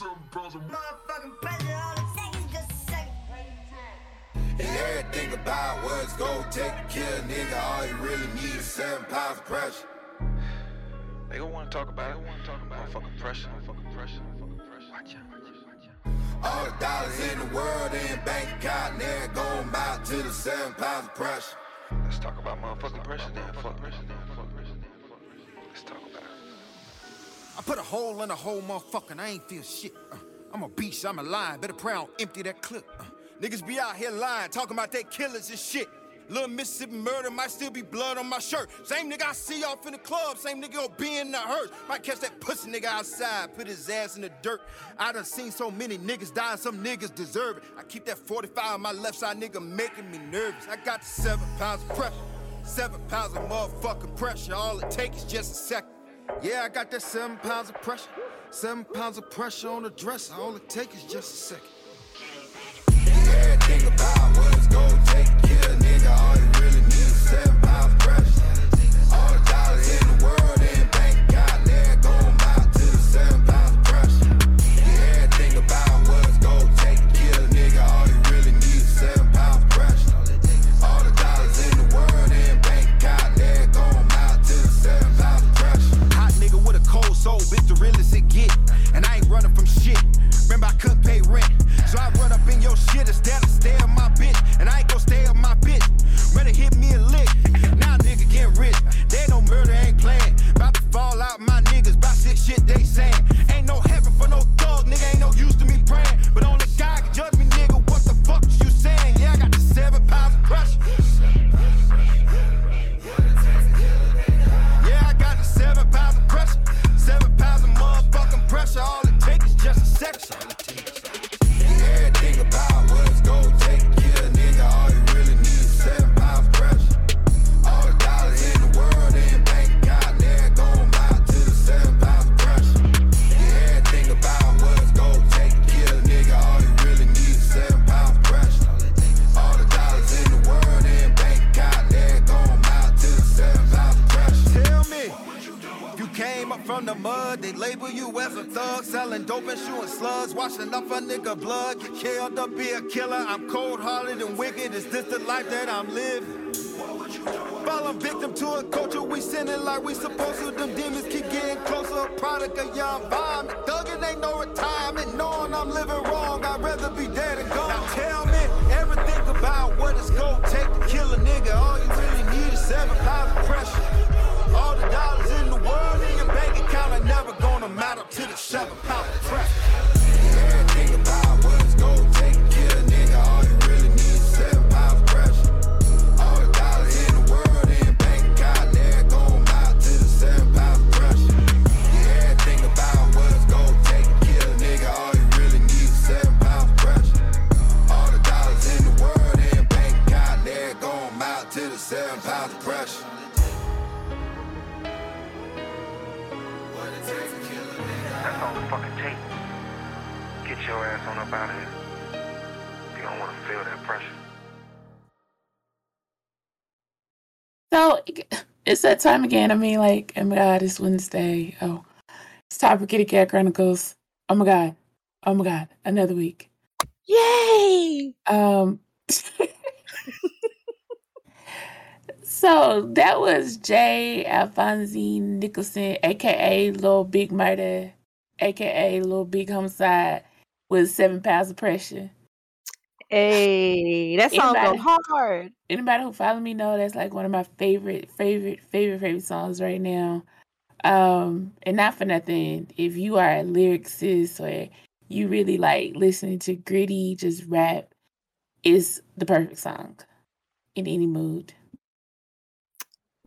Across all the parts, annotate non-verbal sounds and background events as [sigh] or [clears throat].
Motherfucking pressure, all it takes is just a second. And everything about what's gonna take to kill a nigga, all you really need is seven pounds of pressure. They gonna wanna talk about it. Wanna talk about motherfucking pressure. Motherfucking pressure. Motherfucking pressure. Watch out. Watch out. Watch out. All the dollars in the world in bank account, they're going out to the seven pounds of pressure. Let's talk about motherfucking pressure then. Fuck pressure then. Fuck pressure then. Fuck pressure then. Let's talk about it. I put a hole in a hole, motherfucker, I ain't feel shit. Uh, I'm a beast, I'm a lion. Better pray don't empty that clip. Uh, niggas be out here lying, talking about they killers and shit. Little Mississippi murder might still be blood on my shirt. Same nigga I see off in the club, same nigga gon' be in the hearse. Might catch that pussy nigga outside, put his ass in the dirt. I done seen so many niggas die, some niggas deserve it. I keep that 45 on my left side, nigga, making me nervous. I got the seven pounds of pressure, seven pounds of motherfucking pressure. All it takes is just a second. Yeah, I got that seven pounds of pressure. Seven pounds of pressure on the dresser. All it takes is just a second. Everything about soul, bitch, the realest it get. And I ain't running from shit. Remember, I couldn't pay rent. So I run up in your shit instead of stay on my bitch. And I ain't gon' stay on my bitch. Rather hit me a lick. Now nigga get rich. They no murder, ain't playing. About to fall out my niggas. About six shit they saying. Ain't no heaven for no thug, nigga. Ain't no use to me praying. And shooting slugs, washing up a nigga blood, get killed up, be a killer. I'm cold hearted and wicked. Is this the life that I'm living? Falling victim to a culture we sinning like we supposed to. Them demons keep getting closer. Product of young vibe. Thuggin' ain't no retirement. Knowing I'm living wrong, I'd rather be dead and gone. Now tell me everything about what it's gonna take to kill a nigga. All you really need is seven pounds of pressure. All the dollars in the world in your bank account are never gonna matter to the seven. Pounds of your ass on up out of here. You don't wanna feel that pressure. So it's that time again. I mean, like, oh my god, it's Wednesday. Oh, it's time for Kitty Kat Chronicles. Oh my god. Oh my god. Another week. Yay! Um [laughs] So that was Jay Alphonse Nicholson, aka Little Big Murder, aka Little Big Homicide, with seven pounds of pressure. Hey, that song go hard. Anybody who follow me know that's like one of my favorite, favorite, favorite, favorite songs right now. Um, and not for nothing, if you are a lyricist or you really like listening to gritty, just rap, is the perfect song in any mood.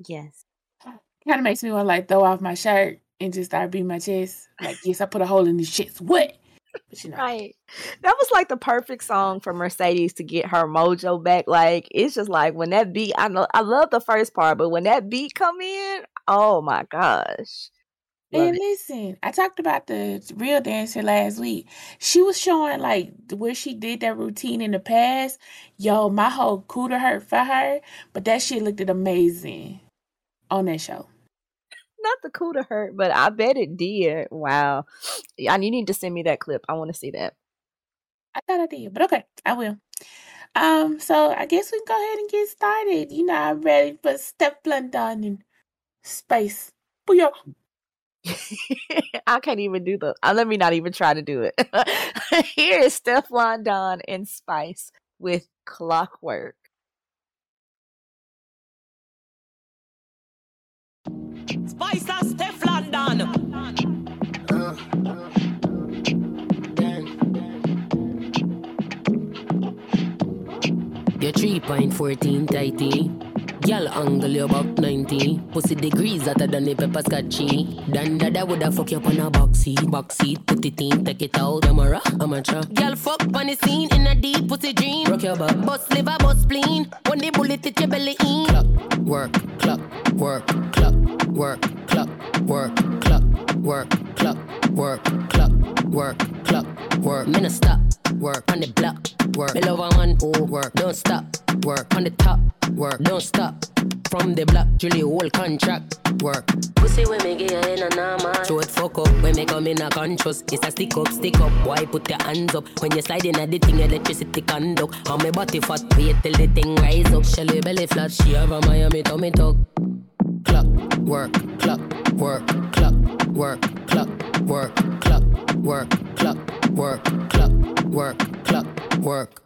Yes. Kind of makes me want to like throw off my shirt and just start beating my chest. Like, yes, I put a hole in this shit. What? [laughs] But you know, Right. That was like the perfect song for Mercedes to get her mojo back. Like it's just like when that beat I know I love the first part, but when that beat come in, oh my gosh. Love And it. listen, I talked about the real dancer last week. She was showing like where she did that routine in the past. Yo, my whole cooter hurt for her, but that shit looked amazing on that show. Not the cool to hurt, but I bet it did. Wow. Yeah, you need to send me that clip. I want to see that. I thought I did, but okay, I will. Um, so I guess we can go ahead and get started. You know, I'm ready for Stefflon Don in Spice. Booyah. [laughs] I can't even do the. Uh, let me not even try to do it. [laughs] Here is Stefflon Don and Spice with Clockwork. Spice and Stefflon Don. You're 3.14 tighty. Girl angle you about 90. Pussy degrees hotter than the pepper scotchy. Dan dada woulda fuck you up on a box seat. Box seat, put it in, take it out. Amara, amateur. Girl fuck on the scene in a deep pussy dream. Rock your back. Bust liver, bust spleen. When the bullet hit your belly in. Clock, work, clock, work, clock, work, clock, work, clock, work, clock, work, clock, work, clock, work. No stop, work. On the block, work. Love a man. Who work, don't stop, work. On the top, work, don't stop. From the block, Julie whole contract, work. Pussy when me get in a normal. Show it fuck up. When me come in a conscious. It's a stick up, stick up. Why put your hands up? When you slide in a the thing electricity conduct? On me body fat, wait till the thing rise up. Shelly belly flat, she have a Miami tummy tuck. Clock, work, clock, work, clock, work, clock, work, clock, work, clock, work, clock, work, clock, work.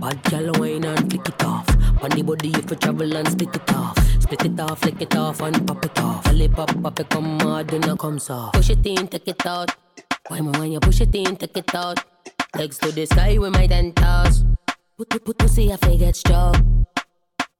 Bad gal wine and flick it off. On the body if you travel and split it off. Split it off, flick it off and pop it off. Fully pop, pop it come hard, then it comes off. Push it in, take it out. Why me when you push it in, take it out. Legs to the sky with my ten. Put, put, put, pussy, I get stroke.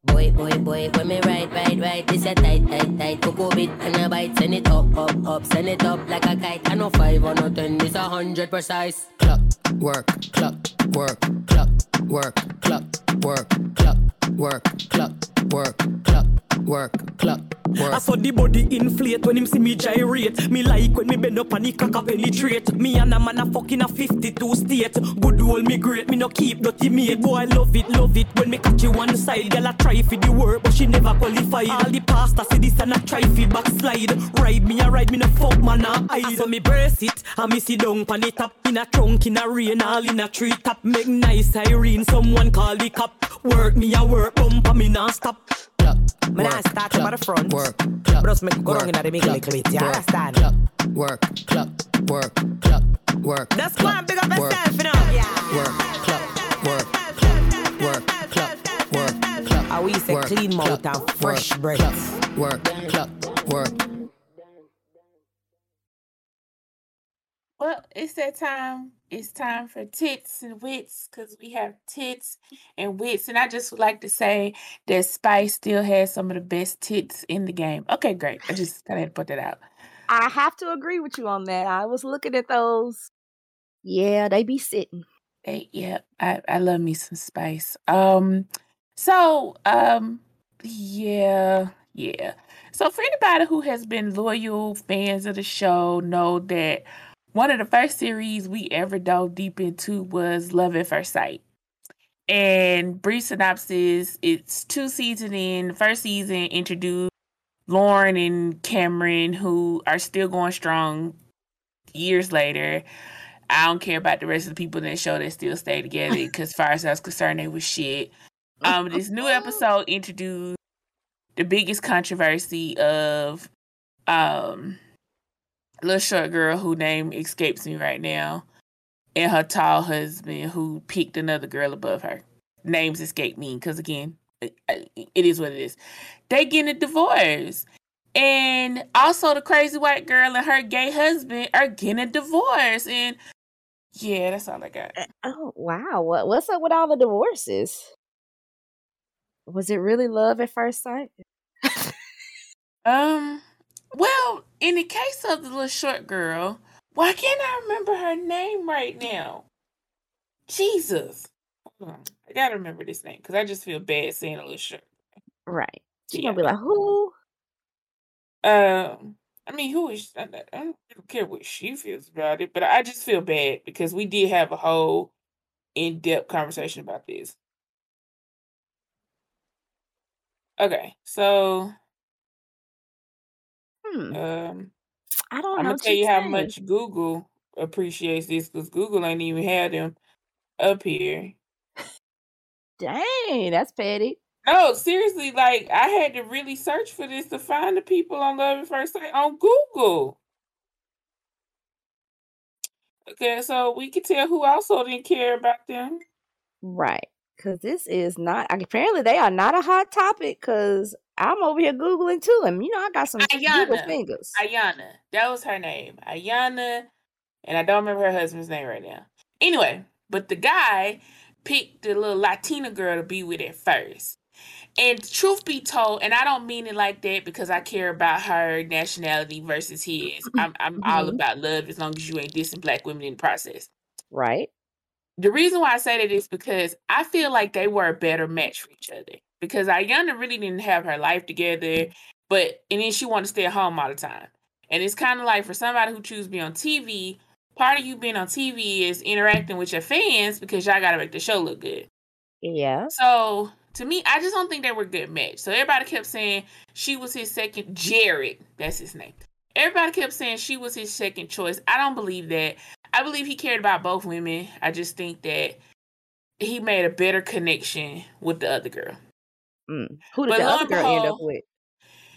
Boy, boy, boy, when me ride, ride, ride, this a tight, tight, tight. Cocoa bit and a bite, send it up, up, up, send it up like a kite. I know five or no ten, this a hundred precise. Clock, work, clock, work, clock, work, clock, work, clock, work, clock, work, clock, work, clock, I saw the body inflate when him see me gyrate. Me like when me bend up and the crack a penetrate. Me and a man a fucking a 52 state. Good old me great, me no keep dirty mate. Boy, I love it, love it when me catch you one side. Girl, I try for the work, but she never qualify. All the pasta say this and I try for backslide. Ride me a ride, me no fuck man a hide. So me brace it, and me sit down pan the top. In a trunk, in a rain, all in a tree top. Make nice Irene, someone call the cop. Work me a work, bump me non stop. Clock, nah work, start from clock, the front. Work, clock, Just make go work, down inna the middle clock, little bit, you work, understand? Clock, work, clock, work, clock, work. Clock, go and big up yourself, you know. Yeah. Work, clock, work, clock, work, clock, work, clock. How we say clean mouth and fresh breath. Work, clock, work. Well, it's that time. It's time for tits and wits because we have tits and wits. And I just would like to say that Spice still has some of the best tits in the game. Okay, great. I just kind of had to put that out. I have to agree with you on that. I was looking at those. Yeah, they be sitting. Hey, yeah, I, I love me some Spice. Um, so um, yeah, yeah. So for anybody who has been loyal fans of the show, know that one of the first series we ever dove deep into was Love at First Sight. And brief synopsis: It's two seasons in. The first season introduced Lauren and Cameron, who are still going strong years later. I don't care about the rest of the people in the show that still stay together [laughs] because, as far as I was concerned, they was shit. Um, this new [laughs] episode introduced the biggest controversy of um little short girl who name escapes me right now, and her tall husband who picked another girl above her. Names escape me because again, it, it is what it is. They getting a divorce. And also the crazy white girl and her gay husband are getting a divorce. And yeah, that's all I got. Oh wow, what what's up with all the divorces? Was it really love at first sight? Um, well, in the case of the little short girl, why can't I remember her name right now? Jesus. Hold on. I gotta remember this name because I just feel bad saying a little short. Right. She Yeah. gonna be like, who? Um, I mean, who is? I, I don't care what she feels about it, but I just feel bad because we did have a whole in-depth conversation about this. Okay, so Hmm. Um, I don't I'm know. gonna tell you how much Google appreciates this because Google ain't even had them up here. Dang, that's petty. No, seriously, like I had to really search for this to find the people on Love at First Sight on Google. Okay, so we can tell who also didn't care about them. Right. Because this is not, apparently, they are not a hot topic because I'm over here Googling too. And, you know, I got some Google Ayana. fingers. Ayana, that was her name. Ayana, and I don't remember her husband's name right now. Anyway, but the guy picked the little Latina girl to be with at first. And truth be told, and I don't mean it like that because I care about her nationality versus his. I'm [clears throat] I'm all Mhm. about love as long as you ain't dissing black women in the process. Right. The reason why I say that is because I feel like they were a better match for each other. Because Ayana really didn't have her life together, but and then she wanted to stay at home all the time. And it's kind of like for somebody who chooses to be on TV, part of you being on TV is interacting with your fans because y'all gotta make the show look good. Yeah. So to me, I just don't think they were a good match. So everybody kept saying she was his second Jared. That's his name. Everybody kept saying she was his second choice. I don't believe that. I believe he cared about both women. I just think that he made a better connection with the other girl. Mm. Who did But the other girl end up with?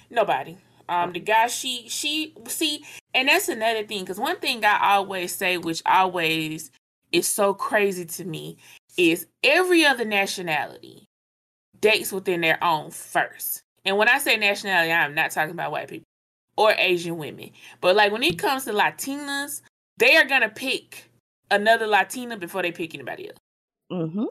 Nobody. Um, the guy she she see, and that's another thing. Because one thing I always say, which always is so crazy to me, is every other nationality dates within their own first. And when I say nationality, I'm not talking about white people or Asian women. But like when it comes to Latinas, they are gonna pick another Latina before they pick anybody else. Mm-hmm.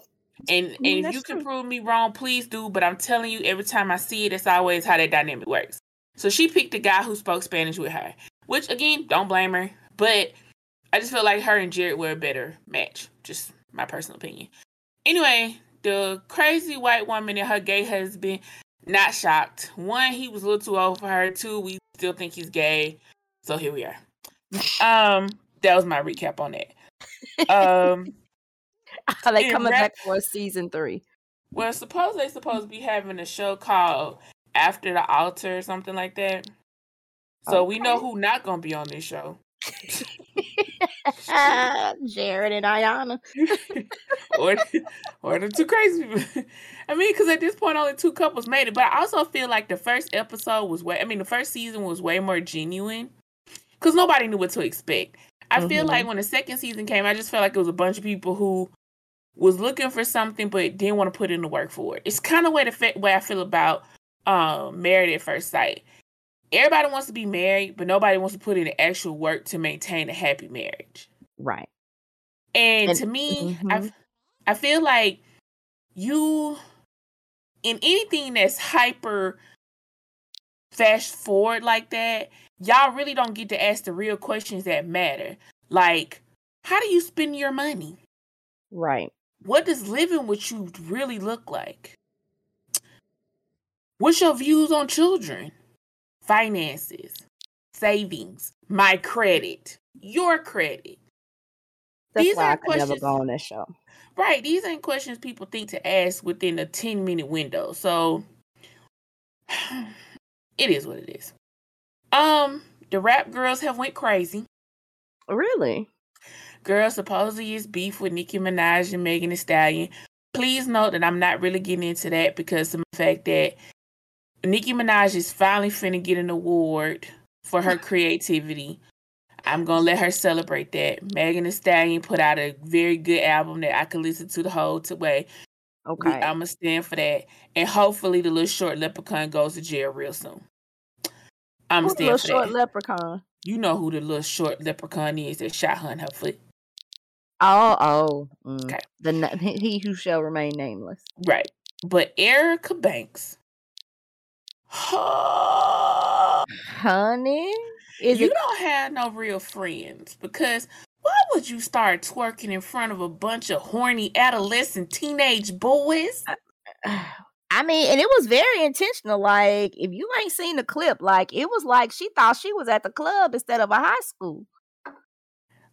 And and if you can true. prove me wrong, please do. But I'm telling you, every time I see it, it's always how that dynamic works. So she picked the guy who spoke Spanish with her, which again, don't blame her. But I just feel like her and Jared were a better match. Just my personal opinion. Anyway, the crazy white woman and her gay husband, not shocked. One, he was a little too old for her. Two, we still think he's gay. So here we are. Um, that was my recap on that. Um, [laughs] Are they coming rap- back for season three? Well, suppose they supposed to be having a show called After the Altar or something like that. So we know who not gonna be on this show. [laughs] Jared and Ayana. [laughs] or or the two crazy people. [laughs] I mean, because at this point only two couples made it. But I also feel like the first episode was way I mean the first season was way more genuine. Cause nobody knew what to expect. I feel Mhm. like when the second season came, I just felt like it was a bunch of people who was looking for something but didn't want to put in the work for it. It's kind of way the way I feel about um married at first sight. Everybody wants to be married, but nobody wants to put in the actual work to maintain a happy marriage. Right. And, And- to me, I mhm. f- I feel like you in anything that's hyper fast forward like that, y'all really don't get to ask the real questions that matter. Like, how do you spend your money? Right. What does living with you really look like? What's your views on children? Finances, savings, my credit, your credit. That's These why I could never questions- go on that show. Right. These ain't questions people think to ask within a 10 minute window. So [sighs] it is what it is. Um, the rap girls have went crazy. Really? Girl supposedly is beef with Nicki Minaj and Megan Thee Stallion. Please note that I'm not really getting into that because of the fact that Nicki Minaj is finally finna get an award for her [laughs] creativity. I'm gonna let her celebrate that. Megan Thee Stallion put out a very good album that I could listen to the whole way. We- Okay. I'm gonna stand for that, and hopefully the little short leprechaun goes to jail real soon. I'm Who's gonna the little for short that. leprechaun? you know who the little short leprechaun is that shot her in her foot, Oh, oh. mm. Okay. The [laughs] he who shall remain nameless. right? But Erica Banks, Honey, is you it? don't have no real friends because why would you start twerking in front of a bunch of horny adolescent teenage boys? I mean, and it was very intentional. Like, if you ain't seen the clip, like it was like she thought she was at the club instead of a high school.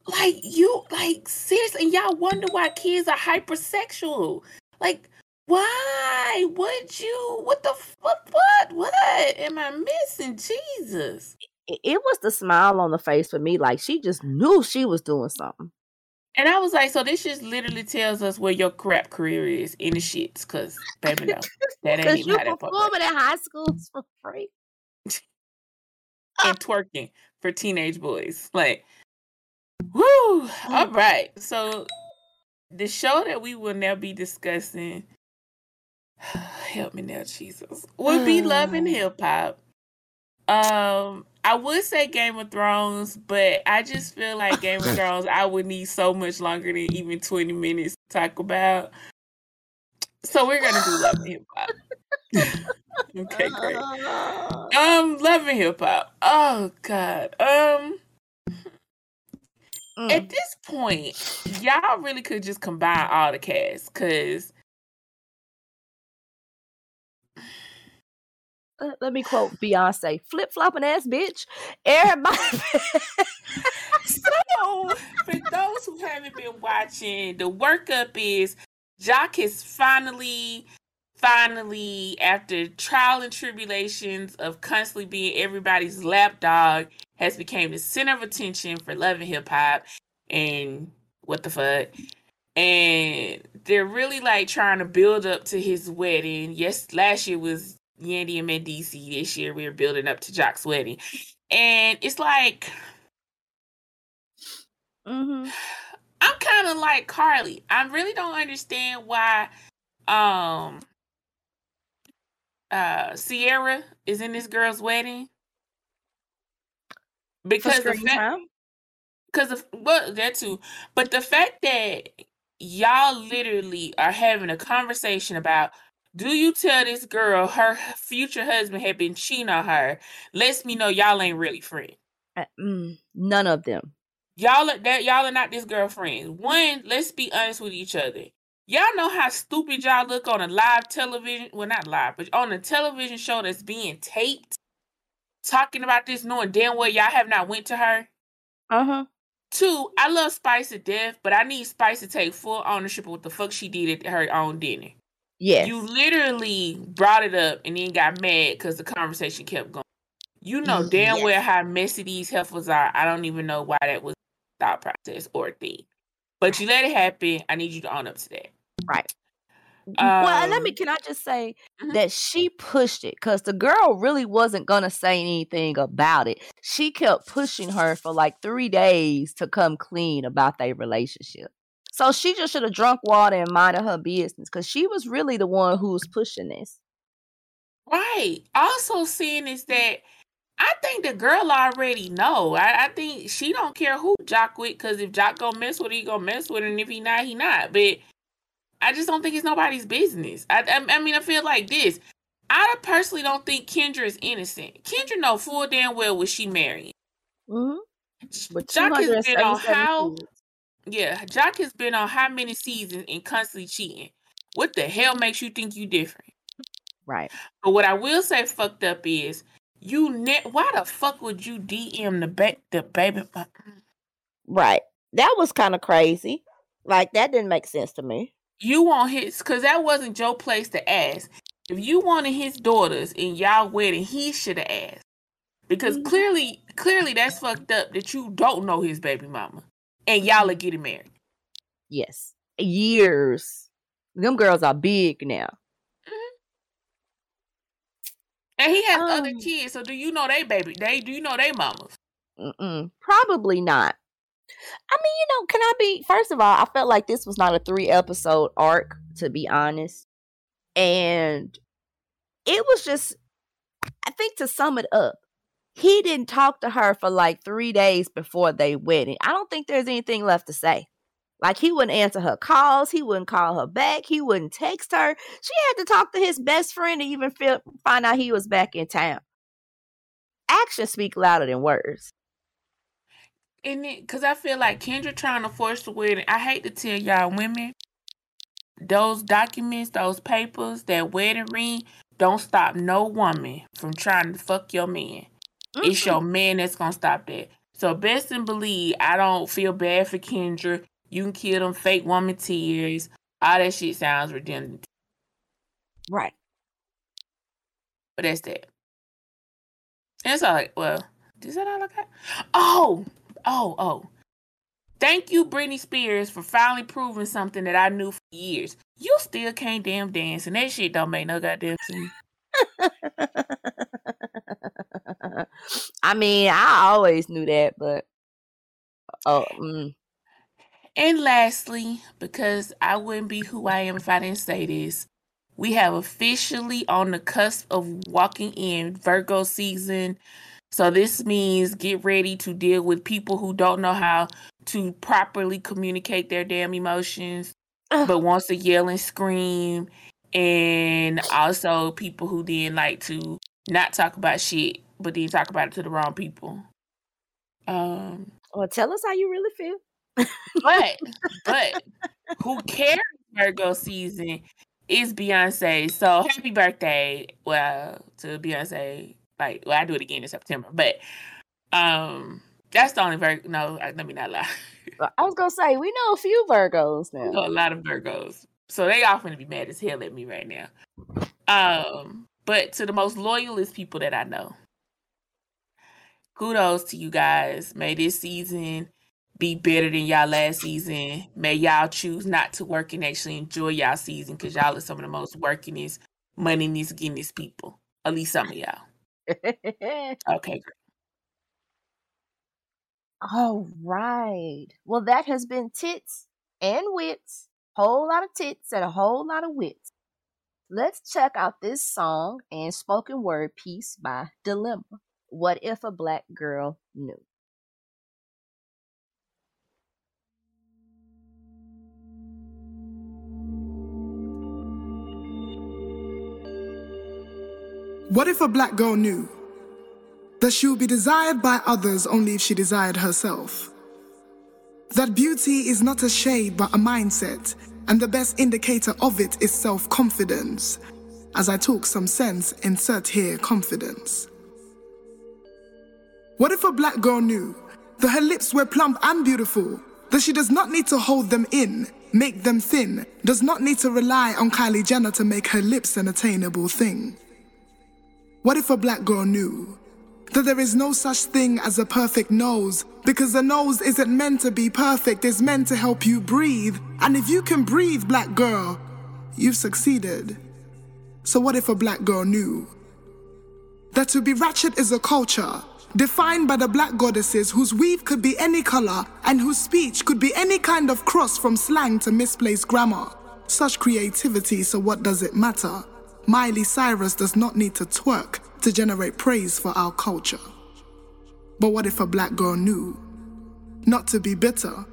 Like you, like seriously, and y'all wonder why kids are hypersexual. Like, why would you? What the what? What? What am I missing? Jesus. it, it was the smile on the face for me. Like she just knew she was doing something. And I was like, so this just literally tells us where your crap career is in the shits, cause baby, no, [laughs] that ain't even you how that performing at high schools for free. [laughs] and [laughs] twerking for teenage boys. Like, whoo! All right. So, the show that we will now be discussing, [sighs] help me now, Jesus, would be Love and [sighs] Hip Hop. Um, I would say Game of Thrones, but I just feel like [laughs] Game of Thrones, I would need so much longer than even 20 minutes to talk about. So, we're going to do Love and Hip Hop. [laughs] okay, great. [laughs] Um, Love and Hip Hop. Oh God. Um, Mm. at this point, y'all really could just combine all the cast, cause Uh, Let me quote Beyonce: "Flip flopping ass bitch." Everybody. [laughs] so for those who haven't been watching, the workup is Jock has finally, finally, after trial and tribulations of constantly being everybody's lapdog, has became the center of attention for Love and Hip Hop and what the fuck. And they're really like trying to build up to his wedding. Yes, last year was Yandy and Mendeecees. This year we're building up to Jock's wedding. And it's like hmm I'm kind of like Carly. I really don't understand why um uh Sierra is in this girl's wedding. Because the fact, because of well that too, but the fact that y'all literally are having a conversation about do you tell this girl her future husband had been cheating on her lets me know y'all ain't really friends. Uh, mm, none of them. Y'all are that y'all are not this girlfriends. One, let's be honest with each other. Y'all know how stupid y'all look on a live television, well not live, but on a television show that's being taped, talking about this, knowing damn well y'all have not went to her. Uh huh. Two, I love Spice to death, but I need Spice to take full ownership of what the fuck she did at her own dinner. Yes. You literally brought it up and then got mad because the conversation kept going. You know damn Yes. well how messy these heifers are. I don't even know why that was thought process or a thing. But you let it happen. I need you to own up to that. Right. Well, let me. Um, Can I just say Mhm. that she pushed it because the girl really wasn't gonna say anything about it. She kept pushing her for like three days to come clean about their relationship. So she just should have drunk water and minded her business because she was really the one who was pushing this. Right. Also, seeing is that I think the girl already know. I, I think she don't care who Jock with because if Jock gonna mess with he gonna mess with her, and if he not, he not. But I just don't think it's nobody's business. I, I, I mean, I feel like this. I personally don't think Kendra is innocent. Kendra know full damn well what she marrying. Mm-hmm. But Jock has been on how kids. yeah, Jock has been on how many seasons and constantly cheating. What the hell makes you think you different? Right. But what I will say fucked up is you ne- why the fuck would you DM the ba- the baby mo- Right. That was kind of crazy. Like that didn't make sense to me. You want his cause that wasn't your place to ask. If you wanted his daughters in y'all wedding, he should have asked. Because Mhm. clearly, clearly that's fucked up that you don't know his baby mama. And y'all are getting married. Yes. Years. Them girls are big now. And he has other Um. kids, so do you know they baby? They do you know they mamas? Mm-mm, probably not. I mean, you know, can I be first of all, I felt like this was not a three episode arc, to be honest. And it was just I think to sum it up, he didn't talk to her for like three days before they wedding. I don't think there's anything left to say. Like he wouldn't answer her calls, he wouldn't call her back, he wouldn't text her. She had to talk to his best friend to even feel, find out he was back in town. Actions speak louder than words. And it because I feel like Kendra trying to force the wedding. I hate to tell y'all women, those documents, those papers, that wedding ring, don't stop no woman from trying to fuck your man. It's your man that's gonna stop that. So best and believe, I don't feel bad for Kendra. You can kill them fake woman tears. All that shit sounds redundant. Right. But that's that. And it's all like, well, is that all I got? Oh, oh, oh. Thank you, Britney Spears, for finally proving something that I knew for years. You still can't damn dance, and that shit don't make no goddamn sense. [laughs] I mean, I always knew that, but oh, mm, And lastly, because I wouldn't be who I am if I didn't say this, we have officially on the cusp of walking in Virgo season. So this means get ready to deal with people who don't know how to properly communicate their damn emotions, Ugh. but wants to yell and scream, and also people who then like to not talk about shit, but then talk about it to the wrong people. Um, well, tell us how you really feel. but [laughs] but who cares Virgo season is Beyonce. So happy birthday. Well, to Beyonce. Like well, I do it again in September. But um that's the only Virgo no, I- let me not lie. I was gonna say we know a few Virgos I know now. a lot of Virgos. So they all finna be mad as hell at me right now. Um, but to the most loyalist people that I know. Kudos to you guys. May this season be better than y'all last season. May y'all choose not to work and actually enjoy y'all season because y'all are some of the most workingest, moneyest, gettingest people. At least some of y'all. [laughs] Okay. All right. Well, that has been tits and wits. Whole lot of tits and a whole lot of wits. Let's check out this song and spoken word piece by Dylema. What if a black girl knew? What if a black girl knew that she would be desired by others only if she desired herself? That beauty is not a shade but a mindset, and the best indicator of it is self confidence. As I talk some sense, insert here confidence. What if a black girl knew that her lips were plump and beautiful, that she does not need to hold them in, make them thin, does not need to rely on Kylie Jenner to make her lips an attainable thing? What if a black girl knew that there is no such thing as a perfect nose? Because the nose isn't meant to be perfect, it's meant to help you breathe. And if you can breathe, black girl, you've succeeded. So, what if a black girl knew that to be ratchet is a culture defined by the black goddesses whose weave could be any color and whose speech could be any kind of cross from slang to misplaced grammar? Such creativity, so what does it matter? Miley Cyrus does not need to twerk to generate praise for our culture. But what if a black girl knew not to be bitter?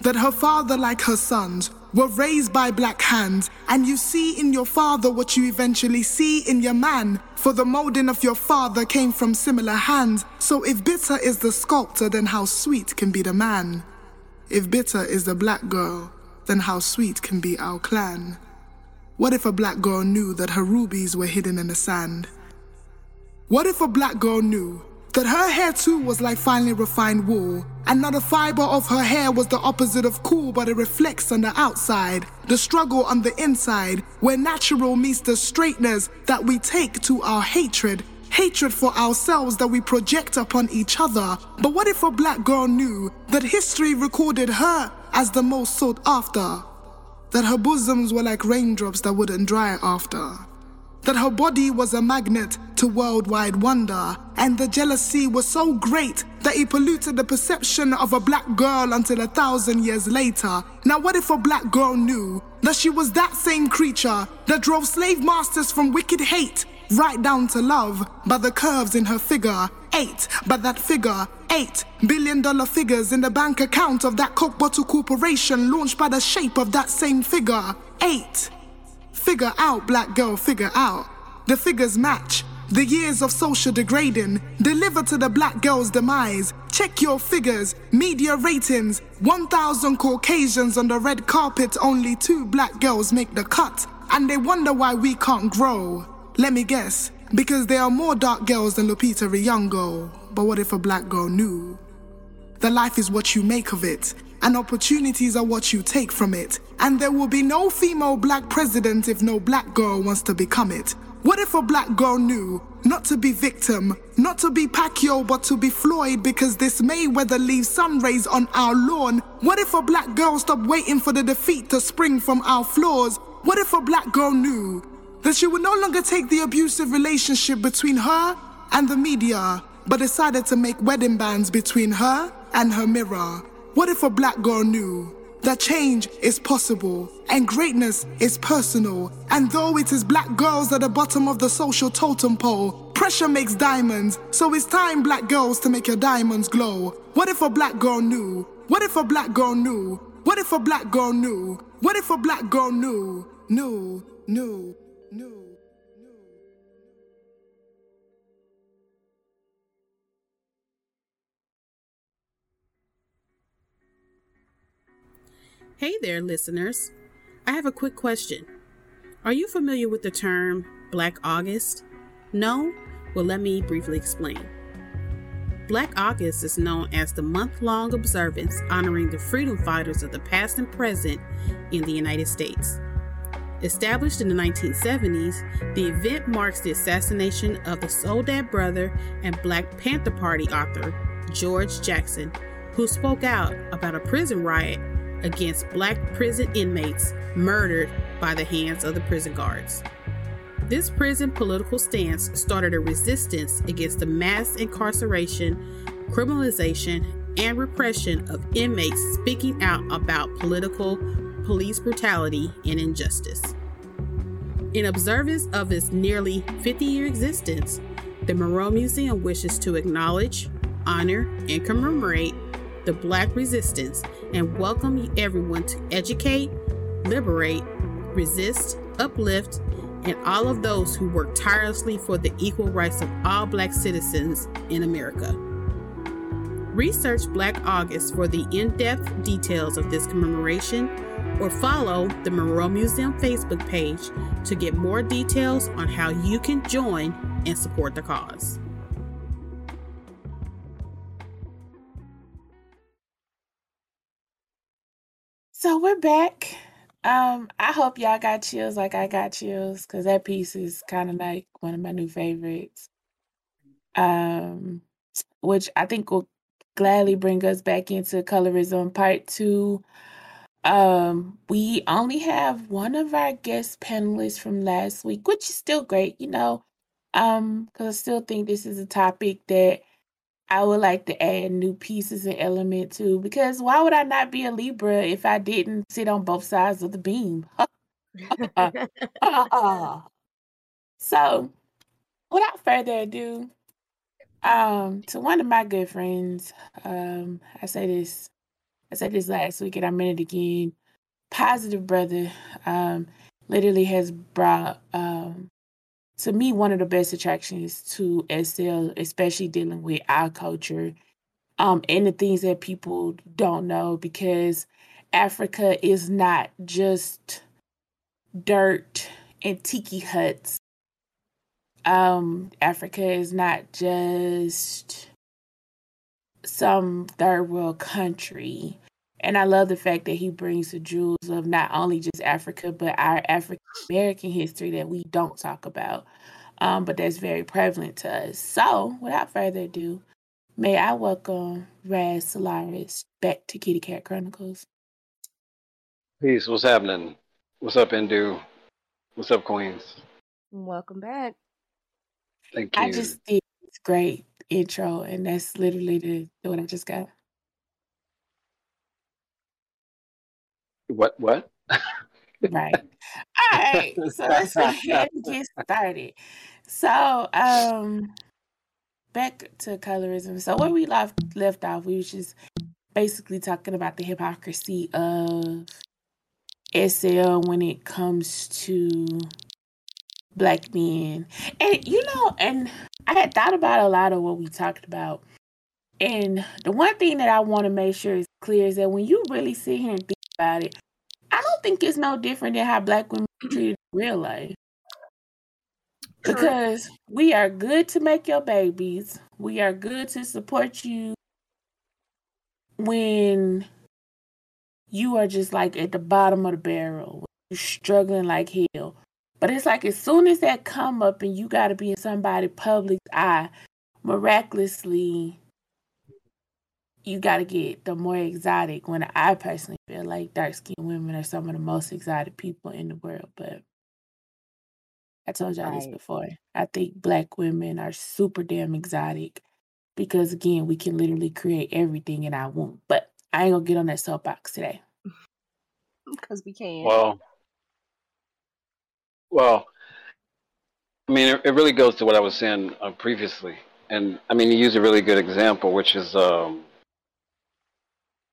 That her father, like her sons, were raised by black hands, and you see in your father what you eventually see in your man. For the molding of your father came from similar hands. So if bitter is the sculptor, then how sweet can be the man? If bitter is the black girl, then how sweet can be our clan? What if a black girl knew that her rubies were hidden in the sand? What if a black girl knew that her hair too was like finely refined wool, and not a fiber of her hair was the opposite of cool, but it reflects on the outside, the struggle on the inside, where natural meets the straightness that we take to our hatred, hatred for ourselves that we project upon each other. But what if a black girl knew that history recorded her as the most sought after? That her bosoms were like raindrops that wouldn't dry after that her body was a magnet to worldwide wonder, and the jealousy was so great that it polluted the perception of a black girl until a thousand years later. Now, what if a black girl knew that she was that same creature that drove slave masters from wicked hate right down to love by the curves in her figure? Eight, but that figure, eight billion dollar figures in the bank account of that Coke Bottle Corporation launched by the shape of that same figure. Eight. Figure out, black girl, figure out. The figures match. The years of social degrading deliver to the black girl's demise. Check your figures, media ratings. 1,000 Caucasians on the red carpet, only two black girls make the cut. And they wonder why we can't grow. Let me guess, because there are more dark girls than Lupita Nyong'o. But what if a black girl knew? The life is what you make of it, and opportunities are what you take from it. And there will be no female black president if no black girl wants to become it. What if a black girl knew not to be victim, not to be Pacquiao, but to be Floyd because this Mayweather leaves sun rays on our lawn? What if a black girl stopped waiting for the defeat to spring from our flaws? What if a black girl knew that she would no longer take the abusive relationship between her and the media, but decided to make wedding bands between her and her mirror? What if a black girl knew that change is possible and greatness is personal? And though it is black girls at the bottom of the social totem pole, pressure makes diamonds, so it's time, black girls, to make your diamonds glow. What if a black girl knew? What if a black girl knew? What if a black girl knew? What if a black girl knew? Knew, knew, knew. Hey there, listeners. I have a quick question. Are you familiar with the term Black August? No? Well, let me briefly explain. Black August is known as the month long observance honoring the freedom fighters of the past and present in the United States. Established in the 1970s, the event marks the assassination of the Soledad brother and Black Panther Party author George Jackson, who spoke out about a prison riot against black prison inmates murdered by the hands of the prison guards. This prison political stance started a resistance against the mass incarceration, criminalization, and repression of inmates speaking out about political police brutality and injustice. In observance of its nearly 50 year existence, the Meroe Museum wishes to acknowledge, honor, and commemorate the Black resistance and welcome everyone to educate, liberate, resist, uplift, and all of those who work tirelessly for the equal rights of all Black citizens in America. Research Black August for the in depth details of this commemoration or follow the Meroe Museum Facebook page to get more details on how you can join and support the cause. So we're back. Um, I hope y'all got chills like I got chills because that piece is kind of like one of my new favorites. Um, which I think will gladly bring us back into colorism part two. Um, we only have one of our guest panelists from last week, which is still great, you know. Um, because I still think this is a topic that I would like to add new pieces and element to because why would I not be a Libra if I didn't sit on both sides of the beam? [laughs] so, without further ado, um, to one of my good friends, um, I say this, I said this last week and I meant it again. Positive brother, um, literally has brought um to me one of the best attractions to SL, especially dealing with our culture, um, and the things that people don't know because Africa is not just dirt and tiki huts. Um, Africa is not just some third world country. And I love the fact that he brings the jewels of not only just Africa, but our African American history that we don't talk about, um, but that's very prevalent to us. So, without further ado, may I welcome Ras Solaris back to Kitty Kat Chronicles. Peace. What's happening? What's up, Indu? What's up, Queens? Welcome back. Thank you. I just did it's great intro, and that's literally the, the what I just got. What? What? Right. All right. So let's go ahead and get started. So, um, back to colorism. So where we left left off, we was just basically talking about the hypocrisy of SL when it comes to black men. And you know, and I had thought about a lot of what we talked about. And the one thing that I want to make sure is clear is that when you really sit here and think about it, I don't think it's no different than how black women are treated in real life. Because we are good to make your babies. We are good to support you when you are just like at the bottom of the barrel. You're struggling like hell. But it's like as soon as that come up and you got to be in somebody public eye, miraculously, you got to get the more exotic. When I personally feel like dark skinned women are some of the most exotic people in the world, but I told y'all this Right. before. I think black women are super damn exotic because again, we can literally create everything in our womb. But I ain't gonna get on that soapbox today. [laughs] Because we can. Well, well, I mean, it, it really goes to what I was saying uh, previously, and I mean, you use a really good example, which is um,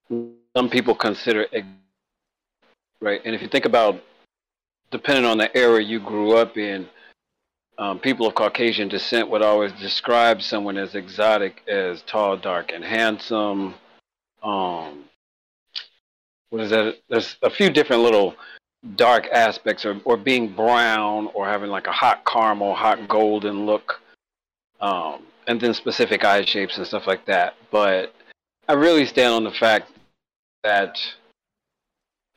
some people consider right, and if you think about, depending on the era you grew up in, um, people of Caucasian descent would always describe someone as exotic as tall, dark, and handsome. Um, what is that? There's a few different little dark aspects, or, or being brown, or having like a hot caramel, hot golden look, um, and then specific eye shapes and stuff like that. But I really stand on the fact that,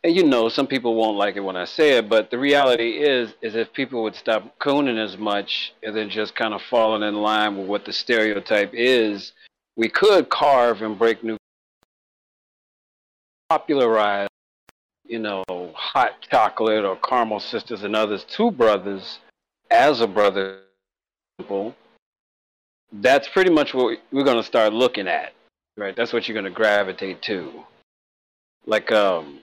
and you know, some people won't like it when I say it, but the reality is, is if people would stop cooning as much and then just kind of falling in line with what the stereotype is, we could carve and break new popularize, you know, hot chocolate or caramel sisters and others, two brothers as a brother. That's pretty much what we're going to start looking at, right? That's what you're going to gravitate to. Like, um,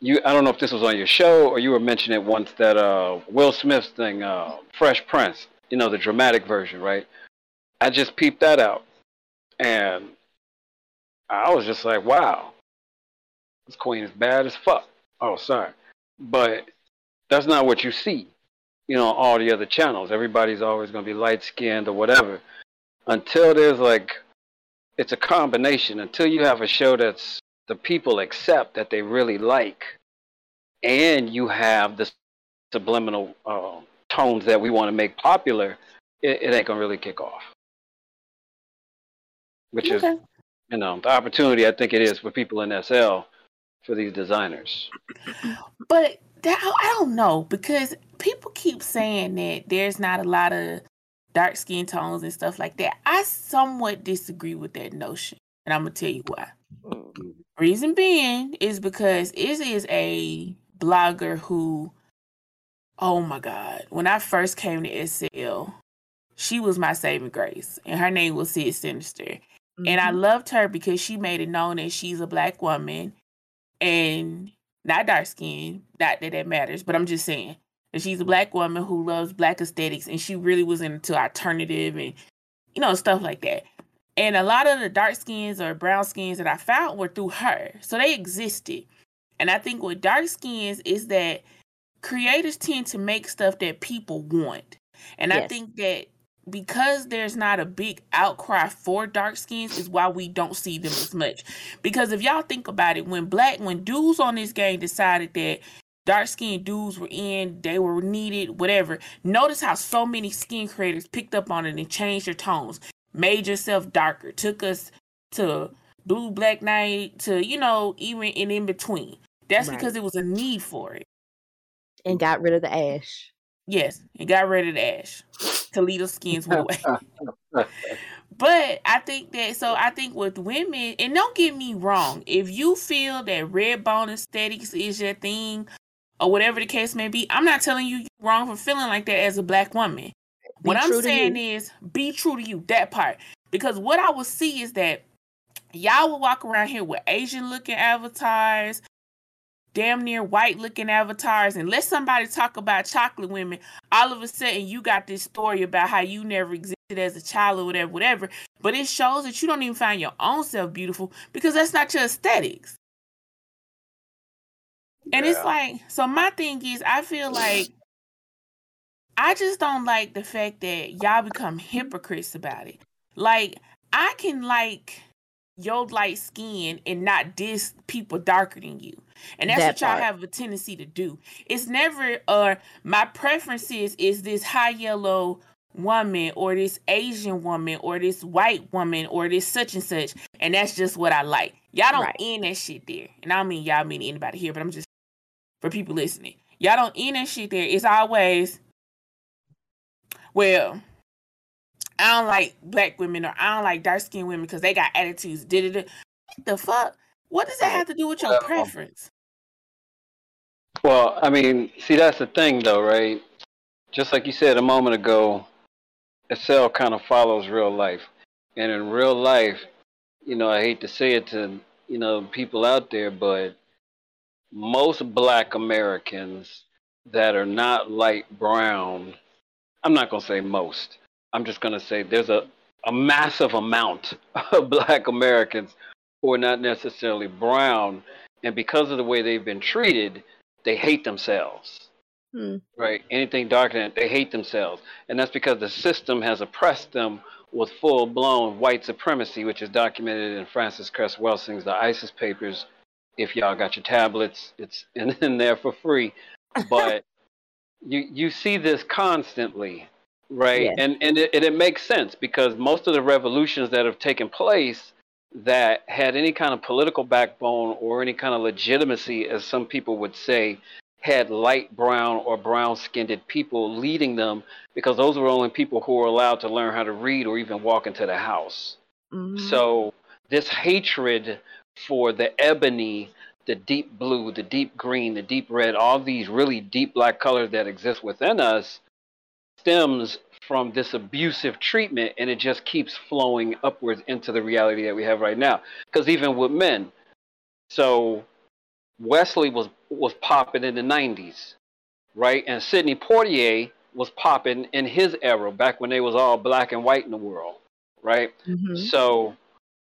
you, I don't know if this was on your show or you were mentioning it once that uh, Will Smith's thing, uh, Fresh Prince, you know, the dramatic version, right? I just peeped that out. And I was just like, wow, this queen is bad as fuck. Oh, sorry. But that's not what you see, you know, all the other channels. Everybody's always going to be light skinned or whatever. Until there's like, it's a combination. Until you have a show that's the people accept that they really like, and you have the subliminal uh, tones that we want to make popular, it, it ain't going to really kick off. Which is, you know, the opportunity I think it is for people in SL for these designers. But that, I don't know because people keep saying that there's not a lot of dark skin tones and stuff like that. I somewhat disagree with that notion, and I'm gonna tell you why. Reason being is because it is a blogger who, oh my god, when I first came to SL, she was my saving grace, and her name was Sid Sinister. And I Mhm. loved her because she made it known that she's a black woman and not dark skin. Not that that matters, but I'm just saying that she's a black woman who loves black aesthetics and she really was into alternative and you know stuff like that. And a lot of the dark skins or brown skins that I found were through her, so they existed. And I think with dark skins is that creators tend to make stuff that people want, and I think that because there's not a big outcry for dark skins is why we don't see them as much. Because if y'all think about it, when black when dudes on this game decided that dark skinned dudes were in, they were needed, whatever. Notice how so many skin creators picked up on it and changed their tones, made yourself darker, took us to blue black night to, you know, even in in between. That's Right. because it was a need for it. And got rid of the ash. Yes, and got rid of the ash. Toledo skins went away. [laughs] But I think that so I think with women, and don't get me wrong, if you feel that red bone aesthetics is your thing, or whatever the case may be, I'm not telling you you're wrong for feeling like that as a black woman. Be what I'm saying is be true to you, that part. Because what I will see is that y'all will walk around here with Asian looking avatars, damn near white looking avatars, and let somebody talk about chocolate women, all of a sudden you got this story about how you never existed as a child or whatever, whatever. But it shows that you don't even find your own self beautiful because that's not your aesthetics. And it's like, so my thing is, I feel like I just don't like the fact that y'all become hypocrites about it. Like, I can like your light skin and not diss people darker than you. And that's That what y'all part. have a tendency to do. It's never uh my preference is is this high yellow woman or this Asian woman or this white woman or this such and such. And that's just what I like. Y'all don't Right. end that shit there. And I don't mean y'all mean anybody here, but I'm just for people listening. Y'all don't end that shit there. It's always well, I don't like black women or I don't like dark skinned women because they got attitudes. Did it? The fuck? What does that have to do with your Well, um, preference? Well, I mean, see, that's the thing, though, right? Just like you said a moment ago, SL kind of follows real life, and in real life, you know, I hate to say it to you know people out there, but most Black Americans that are not light brown, I'm not gonna say most. I'm just gonna say there's a a massive amount [laughs] of Black Americans are not necessarily brown, and because of the way they've been treated, they hate themselves. Hmm. Right? Anything darker than they hate themselves. And that's because the system has oppressed them with full blown white supremacy, which is documented in Frances Cress Welsing's The ISIS Papers. If y'all got your tablets, it's [laughs] in, in there for free. But [laughs] you you see this constantly, right? And and it, and it makes sense because most of the revolutions that have taken place that had any kind of political backbone or any kind of legitimacy, as some people would say, had light brown or brown skinned people leading them because those were only people who were allowed to learn how to read or even walk into the house. Mhm. So this hatred for the ebony, the deep blue, the deep green, the deep red, all these really deep black colors that exist within us stems from this abusive treatment and it just keeps flowing upwards into the reality that we have right now. Because even with men, so Wesley was was popping in the 90s, right? And Sidney Poitier was popping in his era back when they was all black and white in the world, right? Mhm. So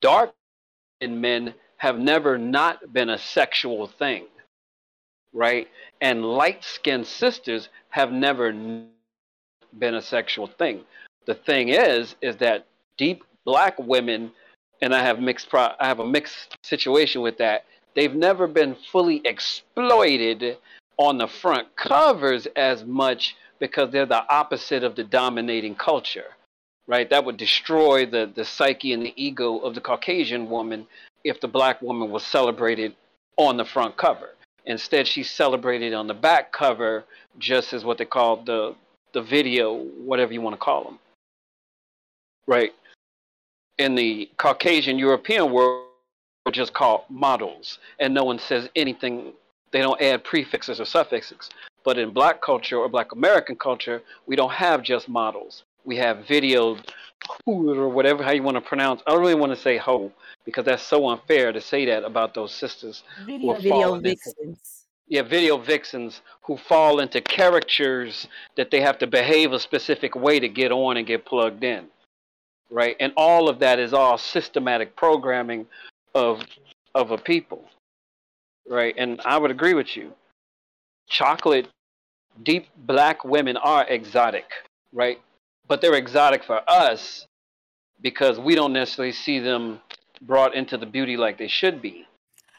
dark in men have never not been a sexual thing, right? And light skinned sisters have never been a sexual thing. The thing is, is that deep black women, and I have mixed, pro- I have a mixed situation with that. They've never been fully exploited on the front covers as much because they're the opposite of the dominating culture right? That would destroy the, the psyche and the ego of the Caucasian woman if the black woman was celebrated on the front cover. Instead, she's celebrated on the back cover, just as what they call the the video, whatever you want to call them, right? In the Caucasian European world, are just called models, and no one says anything. They don't add prefixes or suffixes. But in black culture or black American culture, we don't have just models. We have video or whatever how you want to pronounce. I don't really want to say ho because that's so unfair to say that about those sisters. Video, Video vixens. Yeah, video vixens who fall into caricatures that they have to behave a specific way to get on and get plugged in. Right? And all of that is all systematic programming of of a people. Right? And I would agree with you. Chocolate deep black women are exotic, right? But they're exotic for us because we don't necessarily see them brought into the beauty like they should be.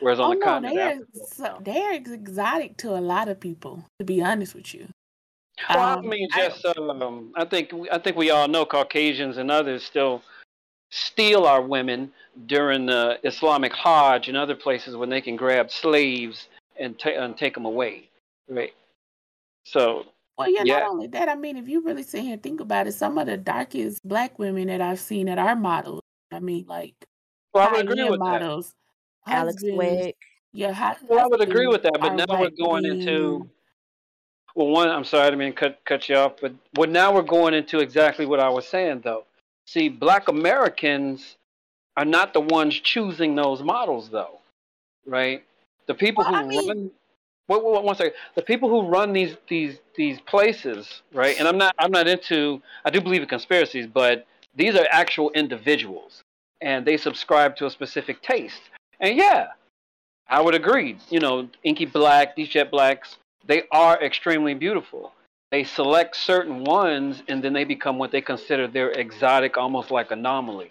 Whereas on Oh the no, continent, they're so they're exotic to a lot of people. To be honest with you, Well, I Um, mean, I- just um, I think I think we all know Caucasians and others still steal our women during the Islamic Hajj and other places when they can grab slaves and, ta- and take them away, right? So Well, yeah, Yeah. not only that, I mean, if you really sit here and think about it, some of the darkest black women that I've seen at our models, I mean, like well, I would agree with that. models, Alex husbands, Wek. yeah, hu- Well, I would agree with that, but are now we're going men. into well, one. I'm sorry, I didn't mean to cut cut you off, but well, now we're going into exactly what I was saying, though. See, Black Americans are not the ones choosing those models, though, right? The people Well, who I mean- run. Wait, wait, one second. The people who run these these these places, right? And I'm not I'm not into. I do believe in conspiracies, but these are actual individuals, and they subscribe to a specific taste. And yeah, I would agree. You know, inky black, these jet blacks, they are extremely beautiful. They select certain ones, and then they become what they consider their exotic, almost like anomaly.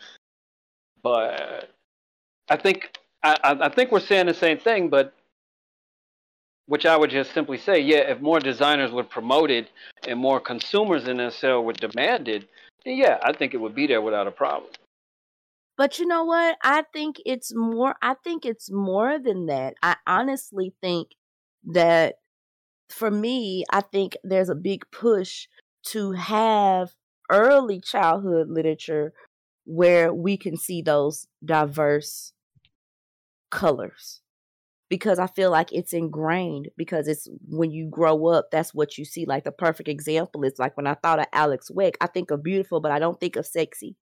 But I think I, I think we're saying the same thing, but which I would just simply say, yeah, if more designers would promote it and more consumers in their cell would demand it, yeah, I think it would be there without a problem. But you know what? I think it's more I think it's more than that. I honestly think that for me, I think there's a big push to have early childhood literature where we can see those diverse colors because I feel like it's ingrained because it's when you grow up, that's what you see. Like the perfect example is like when I thought of Alek Wek, I think of beautiful, but I don't think of sexy.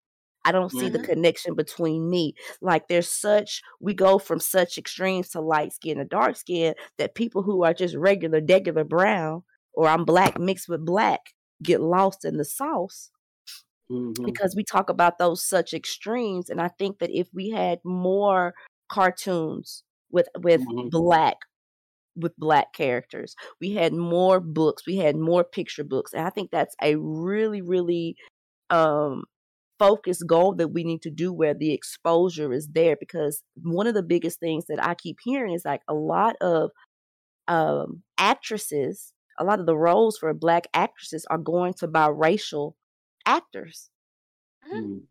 I don't see the Mhm. connection between me. Like there's such we go from such extremes to light skin to dark skin that people who are just regular, regular brown or I'm black mixed with black get lost in the sauce Mhm. because we talk about those such extremes and i think that if we had more cartoons with with Mhm. black with black characters we had more books we had more picture books and i think that's a really really um focused goal that we need to do where the exposure is there because one of the biggest things that i keep hearing is like a lot of um actresses a lot of the roles for black actresses are going to biracial actors Mhm.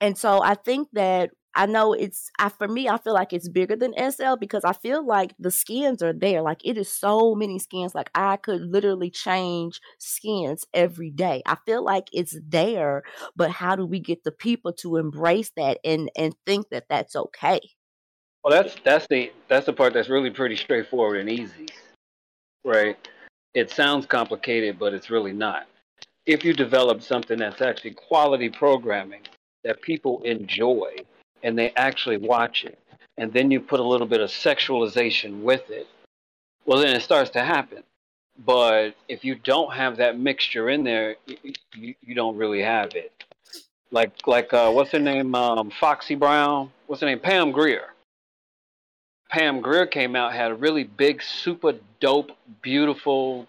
and so I think that I know it's I for me I feel like it's bigger than SL because I feel like the skins are there. Like it is so many skins. Like I could literally change skins every day. I feel like it's there, but how do we get the people to embrace that and and think that that's okay? Well, that's that's the that's the part that's really pretty straightforward and easy, right? It sounds complicated, but it's really not. If you develop something that's actually quality programming that people enjoy and they actually watch it, and then you put a little bit of sexualization with it, well, then it starts to happen. But if you don't have that mixture in there, you, you, don't really have it. Like like uh, what's her name? Um, Foxy Brown. What's her name? Pam Grier. Pam Grier came out, had a really big, super dope, beautiful,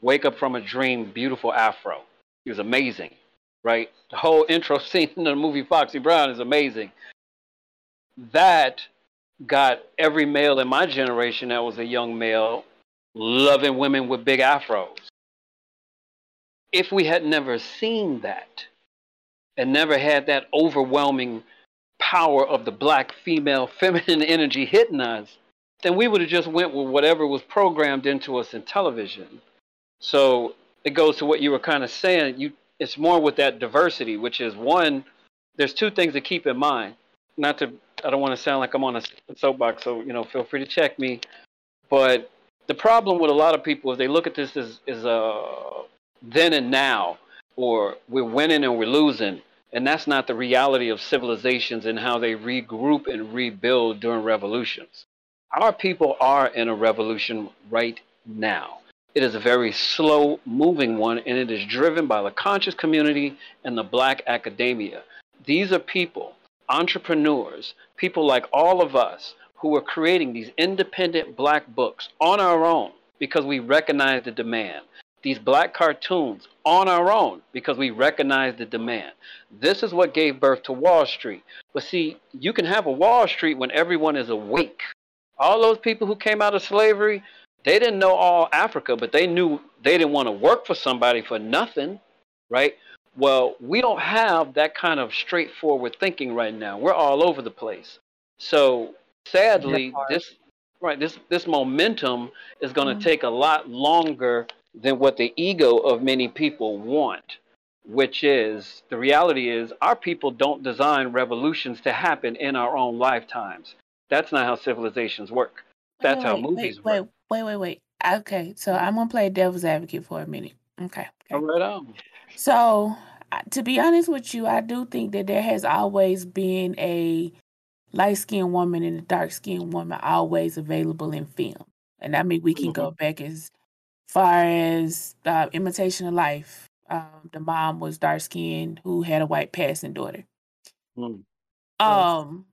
wake up from a dream, beautiful afro. He was amazing, right? The whole [laughs] intro scene in the movie Foxy Brown is amazing. That got every male in my generation that was a young male loving women with big afros. If we had never seen that and never had that overwhelming power of the black female [laughs] feminine energy hitting us, then we would have just went with whatever was programmed into us in television. So it goes to what you were kind of saying. You, it's more with that diversity, which is one. There's two things to keep in mind. Not to, I don't want to sound like I'm on a soapbox, so you know, feel free to check me. But the problem with a lot of people is they look at this as as a then and now, or we're winning and we're losing, and that's not the reality of civilizations and how they regroup and rebuild during revolutions. Our people are in a revolution right now. It is a very slow moving one, and it is driven by the conscious community and the black academia. These are people, entrepreneurs, people like all of us, who are creating these independent black books on our own because we recognize the demand. These black cartoons on our own because we recognize the demand. This is what gave birth to Wall Street. But see, you can have a Wall Street when everyone is awake. All those people who came out of slavery, they didn't know all Africa, but they knew they didn't want to work for somebody for nothing, right? Well, we don't have that kind of straightforward thinking right now. We're all over the place. So sadly, this right this this momentum is going to Mhm. take a lot longer than what the ego of many people want. Which is the reality is our people don't design revolutions to happen in our own lifetimes. That's not how civilizations work. That's wait, how wait, movies wait, work. Wait, wait, wait. Okay, so I'm gonna play devil's advocate for a minute. Okay. All right on. So, to be honest with you, I do think that there has always been a light skinned woman and a dark skinned woman always available in film. And I mean, we can go back as far as uh, Imitation of Life. Um, the mom was dark skinned who had a white passing daughter. Mm. Um,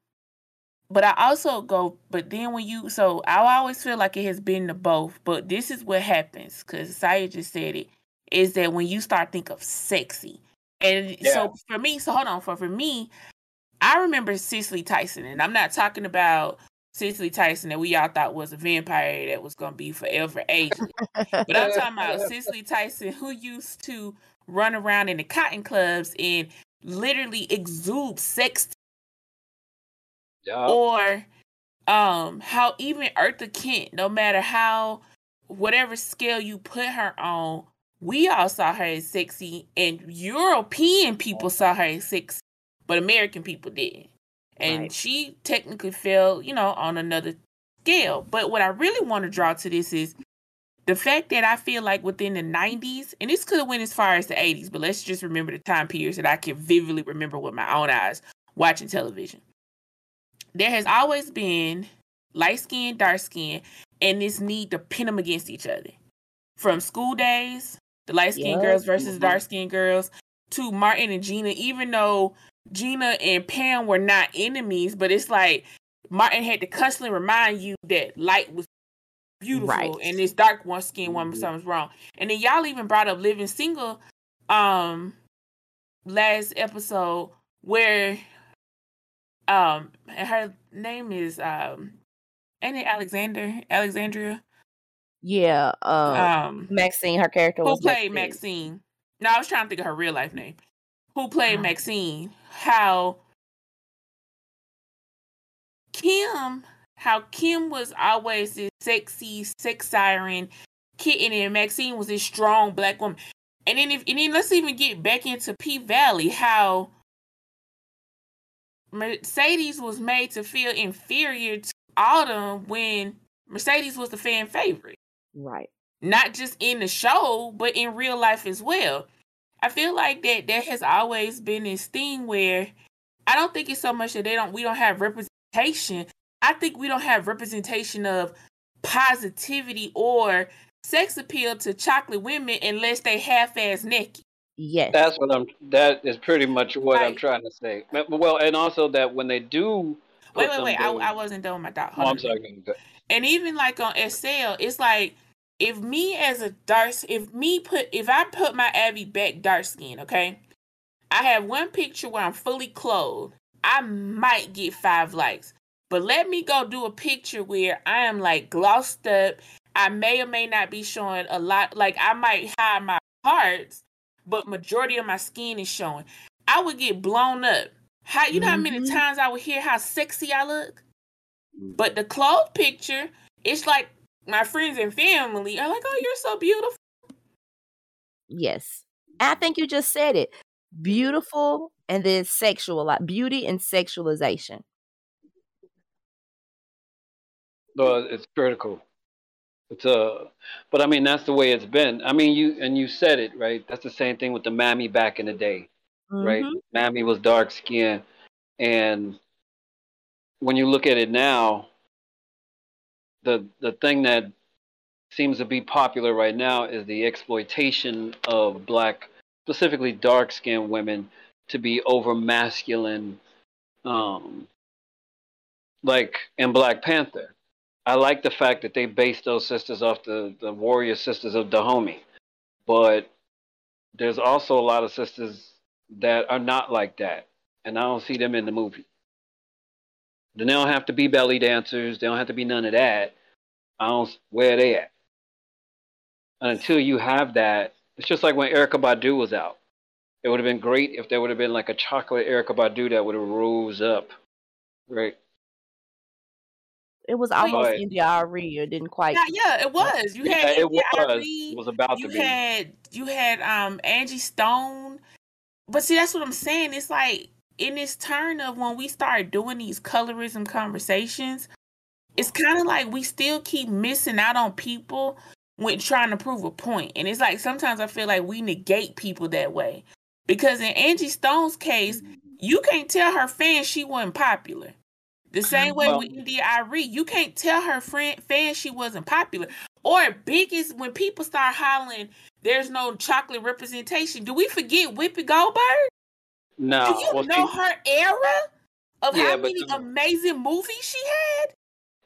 but I also go, but then when you, so I always feel like it has been the both, but this is what happens because Saya just said it is that when you start think of sexy, and Yeah. so for me, so hold on, for for me, I remember Cicely Tyson, and I'm not talking about Cicely Tyson that we all thought was a vampire that was gonna be forever aging, but I'm talking about Cicely Tyson who used to run around in the cotton clubs and literally exude sex Yeah. or um how even Eartha Kitt, no matter how whatever scale you put her on, we all saw her as sexy, and European people saw her as sexy, but American people didn't. And Right. she technically fell, you know, on another scale. But what I really want to draw to this is the fact that I feel like within the 90s, and this could have went as far as the 80s, but let's just remember the time periods that I can vividly remember with my own eyes watching television. There has always been light skin, dark skin, and this need to pin them against each other. From school days, the light skinned girls versus Mhm. dark skinned girls, to Martin and Gina, even though Gina and Pam were not enemies, but it's like Martin had to constantly remind you that light was beautiful Right. and this dark one skin woman something's wrong. And then y'all even brought up Living Single um last episode where um her name is um ain't it Alexander Alexandria Yeah. Um, um Maxine, her character who was played Maxine. Maxine. No, I was trying to think of her real life name. Who played Ah. Maxine? How Kim, how Kim was always this sexy sex siren kitten, and Maxine was this strong black woman. And then if and then let's even get back into P Valley, how Mercedes was made to feel inferior to Autumn when Mercedes was the fan favorite Right. not just in the show, but in real life as well. I feel like that there has always been this thing where I don't think it's so much that they don't we don't have representation. I think we don't have representation of positivity or sex appeal to chocolate women unless they half ass naked. Yes. That's what I'm. That is pretty much what I'm trying to say. Well, and also that when they do. Wait, wait, wait. I, I wasn't done with my thought. Oh, I'm sorry. And even like on SL, it's like if me as a dark, if me put, if I put my Abby back dark skin, okay, I have one picture where I'm fully clothed. I might get five likes, but let me go do a picture where I am like glossed up. I may or may not be showing a lot. Like I might hide my parts, but majority of my skin is showing. I would get blown up. How you know how many Mhm. times I would hear how sexy I look? But the clothes picture, it's like my friends and family are like, "Oh, you're so beautiful." Yes. I think you just said it. Beautiful and then sexual, like beauty and sexualization. No, it's critical. It's uh, but I mean that's the way it's been. I mean you and you said it right. That's the same thing with the mammy back in the day, right? Mhm. Mammy was dark skinned, and when you look at it now, the the thing that seems to be popular right now is the exploitation of black, specifically dark skinned women, to be over masculine, um, like in Black Panther. I like the fact that they based those sisters off the, the warrior sisters of Dahomey. But there's also a lot of sisters that are not like that. And I don't see them in the movie. They don't have to be belly dancers. They don't have to be none of that. I don't where they at. And until you have that, it's just like when Erykah Badu was out. It would have been great if there would have been like a chocolate Erykah Badu that would have rose up. Right. It was almost Right. India. It didn't quite. Yeah, yeah, it was. You Yeah, had it India was. Arie, It was about you to be. had you had um Angie Stone. But see, that's what I'm saying. It's like in this turn of when we start doing these colorism conversations, it's kind of like we still keep missing out on people when trying to prove a point. And it's like sometimes I feel like we negate people that way. Because in Angie Stone's case, you can't tell her fans she wasn't popular. The same way Well- with India Arie, you can't tell her friend fans she wasn't popular. Or biggest when people start hollering, "There's no chocolate representation." Do we forget Whoopi Goldberg? No. Do you well, know see- her era of Yeah, how but many amazing movies she had?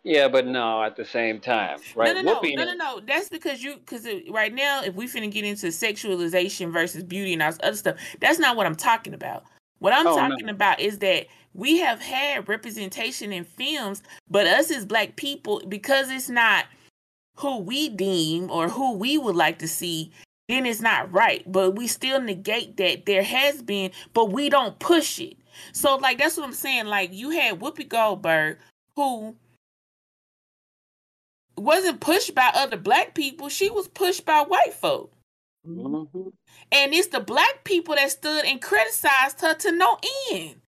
Yeah, but no, at the same time, right? No, no, no, no, no, no. That's because you, because right now, if we finna get into sexualization versus beauty and all this other stuff, that's not what I'm talking about. What I'm Oh, no. talking about is that we have had representation in films, but us as black people, because it's not who we deem or who we would like to see, then it's not right. But we still negate that there has been, but we don't push it. So, like, that's what I'm saying. Like, you had Whoopi Goldberg, who wasn't pushed by other black people. She was pushed by white folk. Mhm. And it's the black people that stood and criticized her to no end.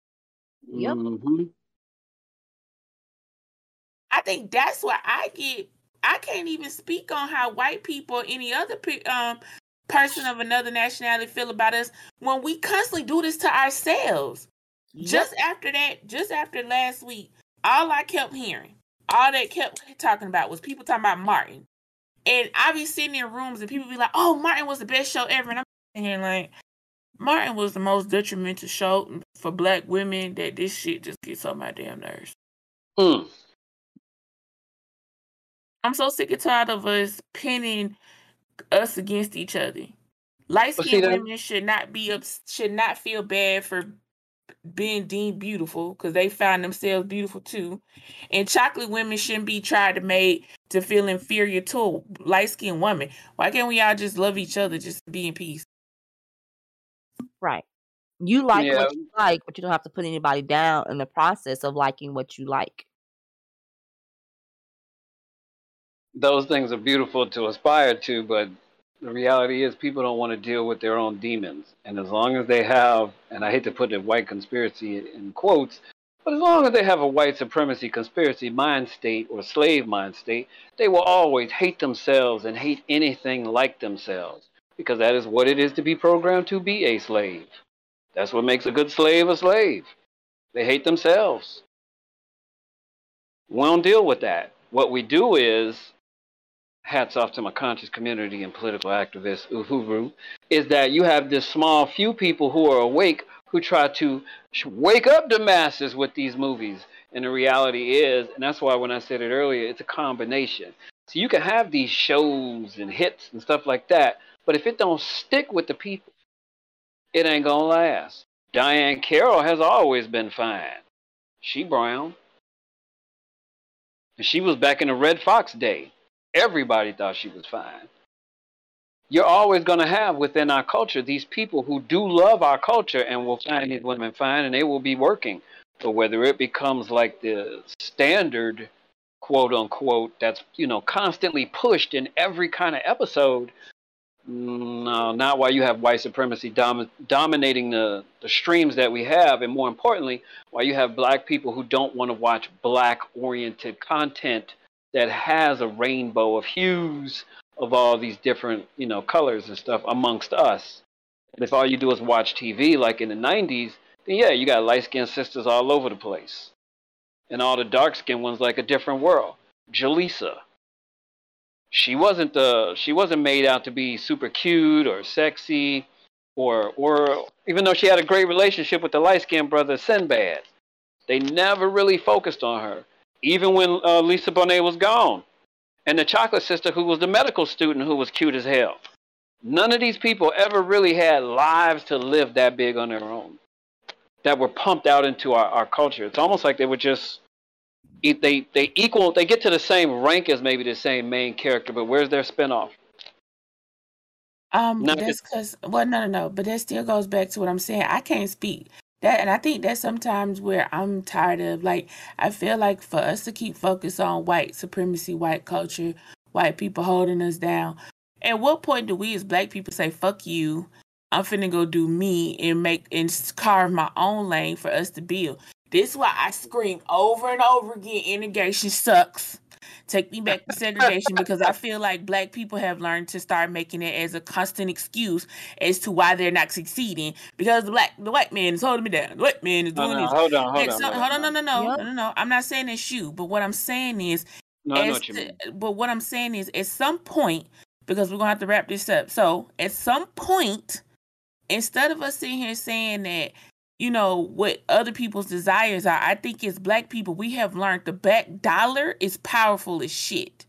Yep. Mhm. I think that's why I get. I can't even speak on how white people or any other pe- um person of another nationality feel about us when we constantly do this to ourselves. Just after that, just after last week, all I kept hearing, all that kept talking about was people talking about Martin. And I be sitting in rooms and people be like, "Oh, Martin was the best show ever," and I'm here like, Martin was the most detrimental show for black women that this shit just gets on my damn nerves. Mm. I'm so sick and tired of us pinning us against each other. Light skinned that- women should not be ups- should not feel bad for being deemed beautiful because they found themselves beautiful too. And chocolate women shouldn't be tried to make to feel inferior to light skinned women. Why can't we all just love each other, just be in peace? Right. You like Yeah. what you like, but you don't have to put anybody down in the process of liking what you like. Those things are beautiful to aspire to, but the reality is people don't want to deal with their own demons. And as long as they have, and I hate to put the white conspiracy in quotes, but as long as they have a white supremacy conspiracy mind state or slave mind state, they will always hate themselves and hate anything like themselves. Because that is what it is to be programmed to be a slave. That's what makes a good slave a slave. They hate themselves. We don't deal with that. What we do is, hats off to my conscious community and political activists, Uhuru, is that you have this small few people who are awake who try to wake up the masses with these movies. And the reality is, and that's why when I said it earlier, it's a combination. So you can have these shows and hits and stuff like that, but if it don't stick with the people, it ain't gonna last. Diahann Carroll has always been fine. She brown. And she was back in the Redd Foxx day. Everybody thought she was fine. You're always going to have within our culture these people who do love our culture and will find these women fine and they will be working. But whether it becomes like the standard, quote unquote, that's, you know, constantly pushed in every kind of episode, no, not while you have white supremacy dom- dominating the, the streams that we have. And more importantly, while you have black people who don't want to watch black oriented content that has a rainbow of hues of all these different, you know, colors and stuff amongst us. And if all you do is watch TV like in the 90s, then yeah, you got light skinned sisters all over the place. And all the dark skinned ones like a different world. Jaleesa. She wasn't the she wasn't made out to be super cute or sexy or or even though she had a great relationship with the light skinned brother Sinbad. They never really focused on her. Even when uh, Lisa Bonet was gone. And the chocolate sister who was the medical student who was cute as hell. None of these people ever really had lives to live that big on their own. That were pumped out into our, our culture. It's almost like they were just they they equal they get to the same rank as maybe the same main character, but where's their spinoff? Um, Not that's because well, no, no, no. But that still goes back to what I'm saying. I can't speak that, and I think that's sometimes where I'm tired of. Like, I feel like for us to keep focused on white supremacy, white culture, white people holding us down. At what point do we as black people say "fuck you"? I'm finna go do me and make and carve my own lane for us to build. This is why I scream over and over again: integration sucks. Take me back to segregation because I feel like black people have learned to start making it as a constant excuse as to why they're not succeeding because the black the white man is holding me down. The white man is doing no, this. hold on, hold on, so- hold hold on. on, no, no, no, Yep. no, no, no. I'm not saying it's you, but what I'm saying is, No, I know as what you to- mean. but what I'm saying is, at some point, because we're gonna have to wrap this up. So, at some point, instead of us sitting here saying that, you know, what other people's desires are, I think as black people, we have learned the back dollar is powerful as shit.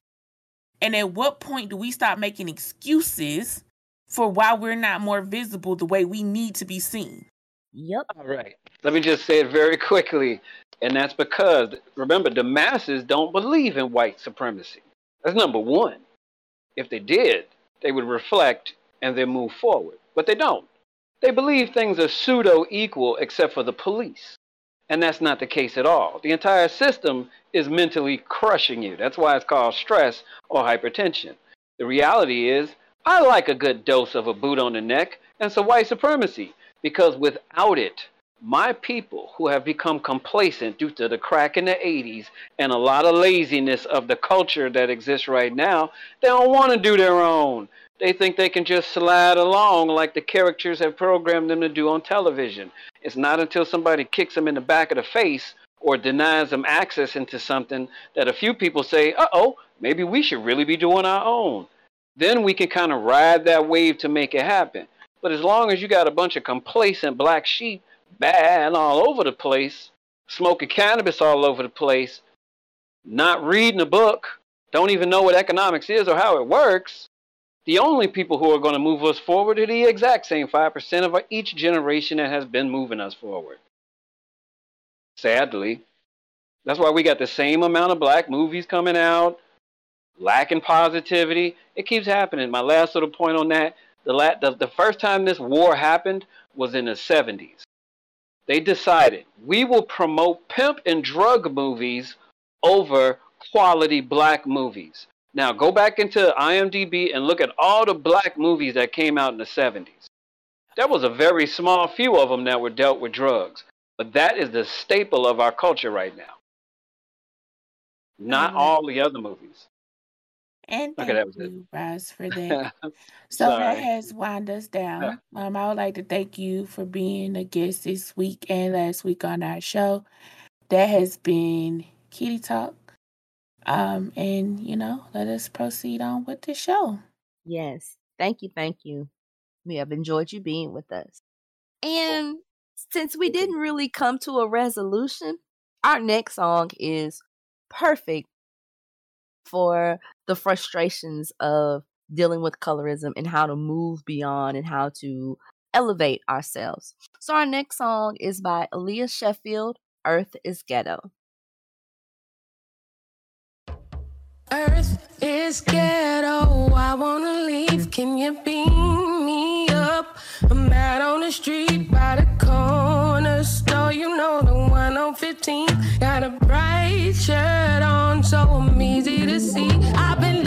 And at what point do we stop making excuses for why we're not more visible the way we need to be seen? Yep. All right. Let me just say it very quickly. And that's because, remember, the masses don't believe in white supremacy. That's number one. If they did, they would reflect and then move forward. But they don't. They believe things are pseudo equal except for the police. And that's not the case at all. The entire system is mentally crushing you. That's why it's called stress or hypertension. The reality is, I like a good dose of a boot on the neck and some white supremacy because without it, my people who have become complacent due to the crack in the 80s and a lot of laziness of the culture that exists right now, they don't want to do their own. They think they can just slide along like the characters have programmed them to do on television. It's not until somebody kicks them in the back of the face or denies them access into something that a few people say, uh oh, maybe we should really be doing our own. Then we can kind of ride that wave to make it happen. But as long as you got a bunch of complacent black sheep bad all over the place, smoking cannabis all over the place, not reading a book, don't even know what economics is or how it works, the only people who are going to move us forward are the exact same 5% of each generation that has been moving us forward. Sadly. That's why we got the same amount of black movies coming out, lacking positivity. It keeps happening. My last little point on that the, la- the, the first time this war happened was in the 70s. They decided we will promote pimp and drug movies over quality black movies. Now go back into IMDb and look at all the black movies that came out in the 70s. There was a very small few of them that were dealt with drugs, but that is the staple of our culture right now. Not all the other movies. And Okay, thank that was it. you, Ras, for [laughs] that. So that has wound us down. Um, I would like to thank you for being a guest this week and last week on our show. That has been Kitty Talk. Um, and you know, let us proceed on with the show. Yes. Thank you. Thank you. We have enjoyed you being with us. And since we didn't really come to a resolution, our next song is perfect for the frustrations of dealing with colorism and how to move beyond and how to elevate ourselves. So our next song is by Aliah Sheffield, Earth is Ghetto. Earth is ghetto. I wanna leave. Can you beam me up? I'm out on the street by the corner store. You know the one on 15. Got a bright shirt on, so I'm easy to see. I've been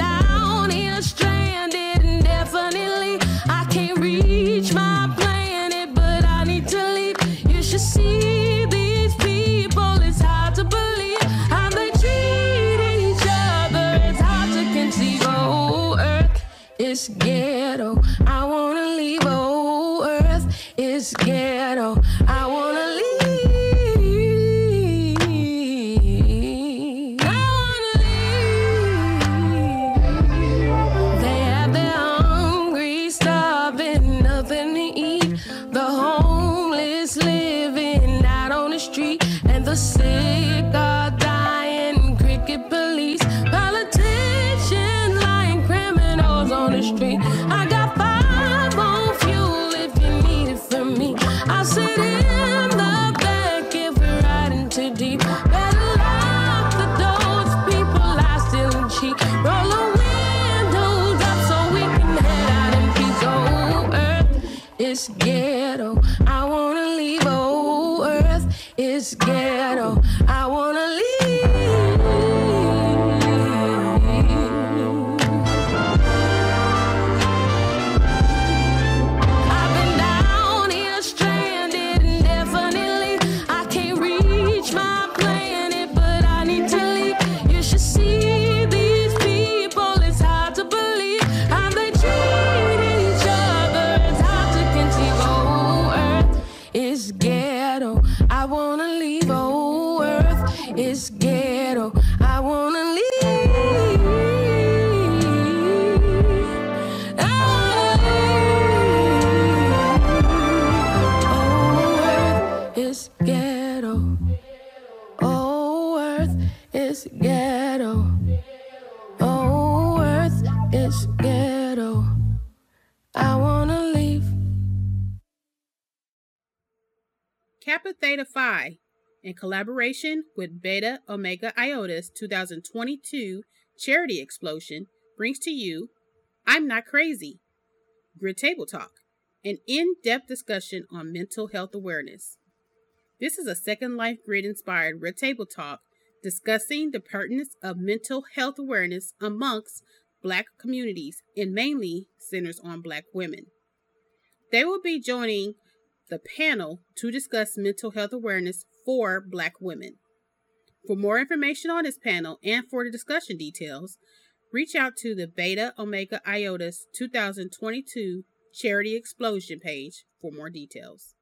in collaboration with Beta Omega Iota's 2022 charity explosion, brings to you I'm Not Crazy, Grid Table Talk, an in depth discussion on mental health awareness. This is a Second Life Grid inspired Red Table Talk discussing the pertinence of mental health awareness amongst black communities and mainly centers on black women. They will be joining the panel to discuss mental health awareness for black women. For more information on this panel and for the discussion details, reach out to the Beta Omega Iota's 2022 Charity Explosion page for more details.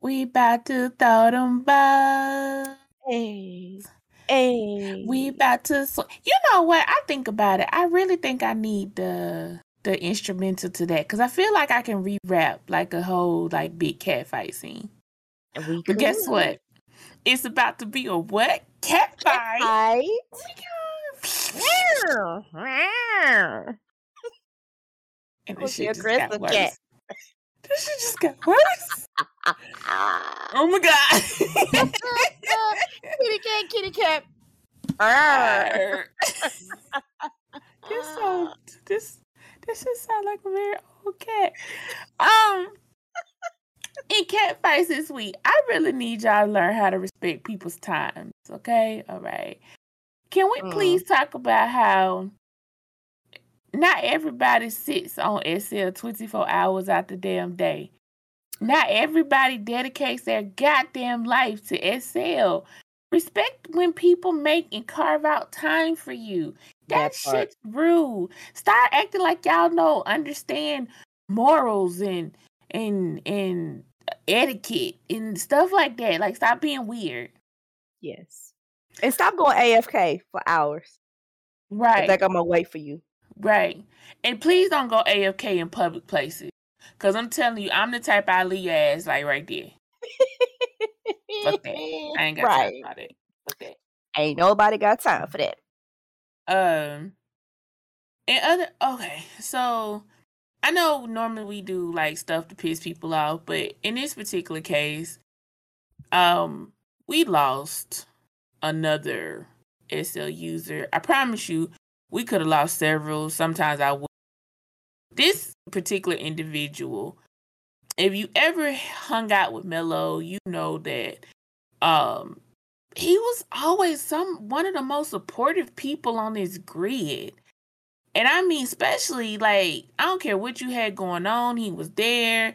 We about to throw them balls. Hey. Hey. We about to. Sw- you know what? I think about it. I really think I need the the instrumental to that because I feel like I can re-rap like a whole like big cat fight scene. We But guess what? It's about to be a what? Cat fight. Fight. [laughs] And this shit just got worse. cat? This [laughs] shit just got worse. oh my god. [laughs] kitty cat, kitty cat. This so this this just sound like a very old cat. Um [laughs] in cat fights this week, I really need y'all to learn how to respect people's times. Okay? All right. Can we Mm. please talk about how not everybody sits on SL 24 hours out the damn day. Not everybody dedicates their goddamn life to SL. Respect when people make and carve out time for you. That, That shit's rude. Start acting like y'all know, understand morals and and and etiquette and stuff like that. Like stop being weird. Yes. And stop going AFK for hours. Right. Like I'm gonna wait for you. Right. And please don't go AFK in public places. Cause I'm telling you, I'm the type I leave your ass like right there. Fuck that. [laughs] I ain't got right. time for that. Fuck that. Ain't nobody got time for that. Um and other okay, so I know normally we do like stuff to piss people off, but in this particular case, um, we lost another SL user. I promise you, we could have lost several. Sometimes I would. This particular individual, if you ever hung out with Mello, you know that um he was always some one of the most supportive people on this grid. And I mean, especially like, I don't care what you had going on, he was there.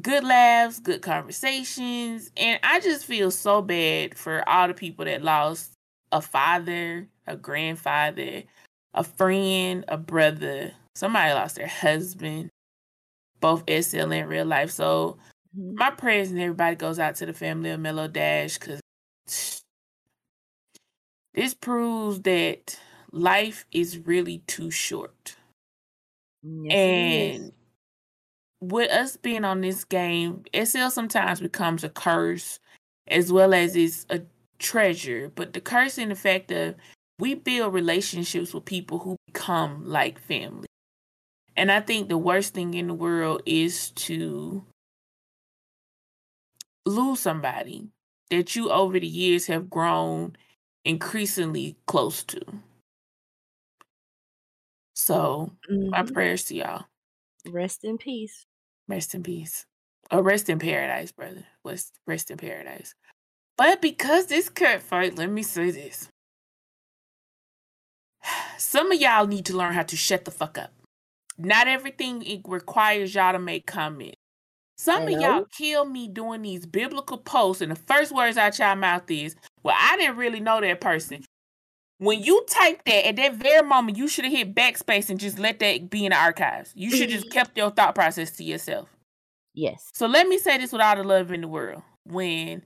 Good laughs, good conversations. And I just feel so bad for all the people that lost a father, a grandfather, a friend, a brother. Somebody lost their husband, both SL and real life. So mm-hmm. my prayers and everybody goes out to the family of Mellow Dash because this proves that life is really too short. Yes, and with us being on this game, SL sometimes becomes a curse as well as it's a treasure. But the curse in the fact of we build relationships with people who become like family. And I think the worst thing in the world is to lose somebody that you over the years have grown increasingly close to. So, my Mhm. prayers to y'all. Rest in peace. Rest in peace. Or rest in paradise, brother. Rest, rest in paradise. But because this cut fight, let me say this. [sighs] Some of y'all need to learn how to shut the fuck up. Not everything it requires y'all to make comments. Some of y'all Hello? kill me doing these biblical posts, and the first words out your mouth is, Well, I didn't really know that person. When you type that at that very moment, you should have hit backspace and just let that be in the archives. You should just mm-hmm. kept your thought process to yourself. Yes. So let me say this with all the love in the world. When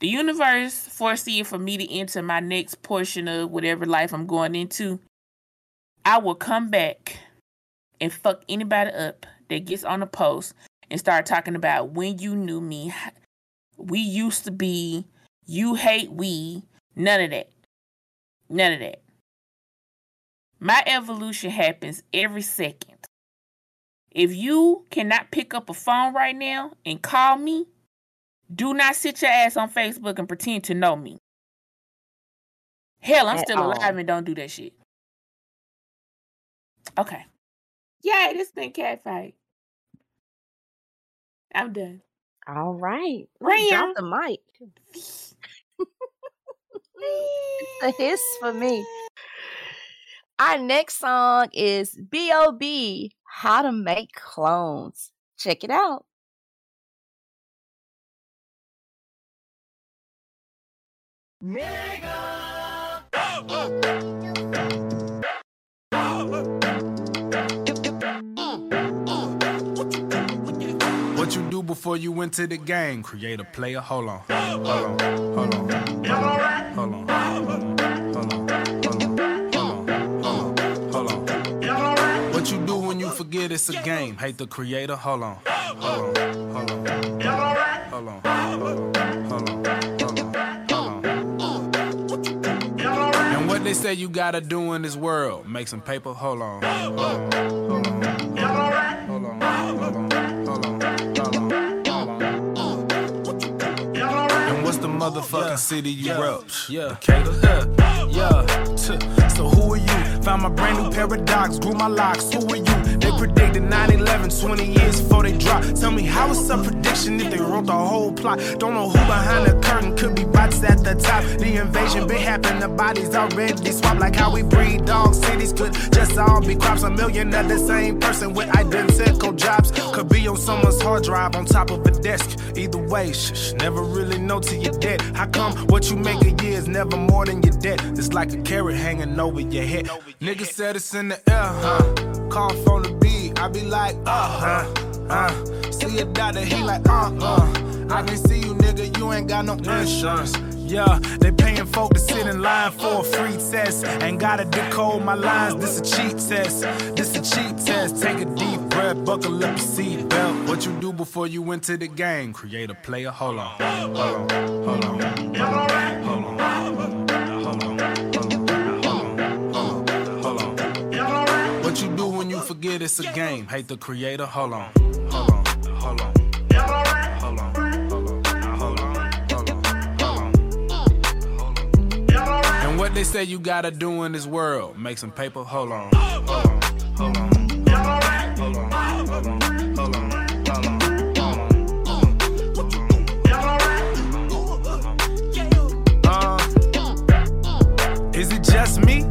the universe foresee for me to enter my next portion of whatever life I'm going into, I will come back and fuck anybody up that gets on the post and start talking about when you knew me. We used to be, you hate we, none of that. None of that. My evolution happens every second. If you cannot pick up a phone right now and call me, do not sit your ass on Facebook and pretend to know me. Hell, I'm At still all. alive and don't do that shit. Okay. Yay, this been catfight. I'm done. All right. Ooh, Ram. Drop the mic. [laughs] It's a hiss for me. Our next song is B.o.B. How to Make Clones. Check it out. What you do before you went to the game? Create a player. Hold on. Hold on. Hold on. Hold on. Hold on. Hold on. Hold on. Hold on. What you do when you forget it's a game? Hate the creator. Hold on. Hold on. Hold on. Hold on. Hold on. They say you gotta do in this world? Make some paper. Hold on. Hold on. Hold on. Hold on. And what's the motherfucking city you rep? Yeah. Decatur? Yeah. T- So who are you? Found my brand new paradox, grew my locks. Who are you? They predicted 9-11 20 years before they drop. Tell me how it's a prediction if they wrote the whole plot. Don't know who behind the curtain could be bots at the top. The invasion been happening, the bodies already swapped like how we breed dogs. Cities could just all be crops. A million of the same person with identical jobs. Could be on someone's hard drive on top of a desk. Either way, shh, never really know till you're dead. How come what you make a year is never more than your debt? It's like a carrot hanging over your head. Niggas said it's in the air, huh? Call from the B, I be like, uh huh, uh. See a doctor, he like, uh uh. I can see you, nigga, you ain't got no insurance. Yeah, they paying folk to sit in line for a free test. Ain't gotta decode my lines, this a cheat test. This a cheat test. Take a deep breath, buckle up your seatbelt. What you do before you went to the game? Create a player. Hold on. Hold on. Hold on. Hold on. Hold on. Forget it's a game? Hate the creator? Hold on. Hold on. Hold on. Hold on. Hold on. And what they say you gotta do in this world? Make some paper. Hold on. Hold on. Hold on. Hold on. Hold on. Hold on. Hold on. Uh, is it just me?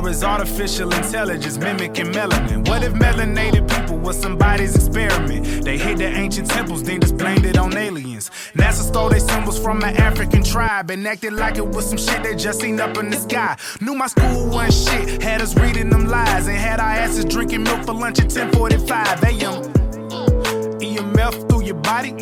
Or is artificial intelligence mimicking melanin? What if melanated people was somebody's experiment? They hid the ancient temples, then just blamed it on aliens. NASA stole their symbols from an African tribe and acted like it was some shit they just seen up in the sky. Knew my school wasn't shit, had us reading them lies, and had our asses drinking milk for lunch at 10:45 a.m. EMF through your body.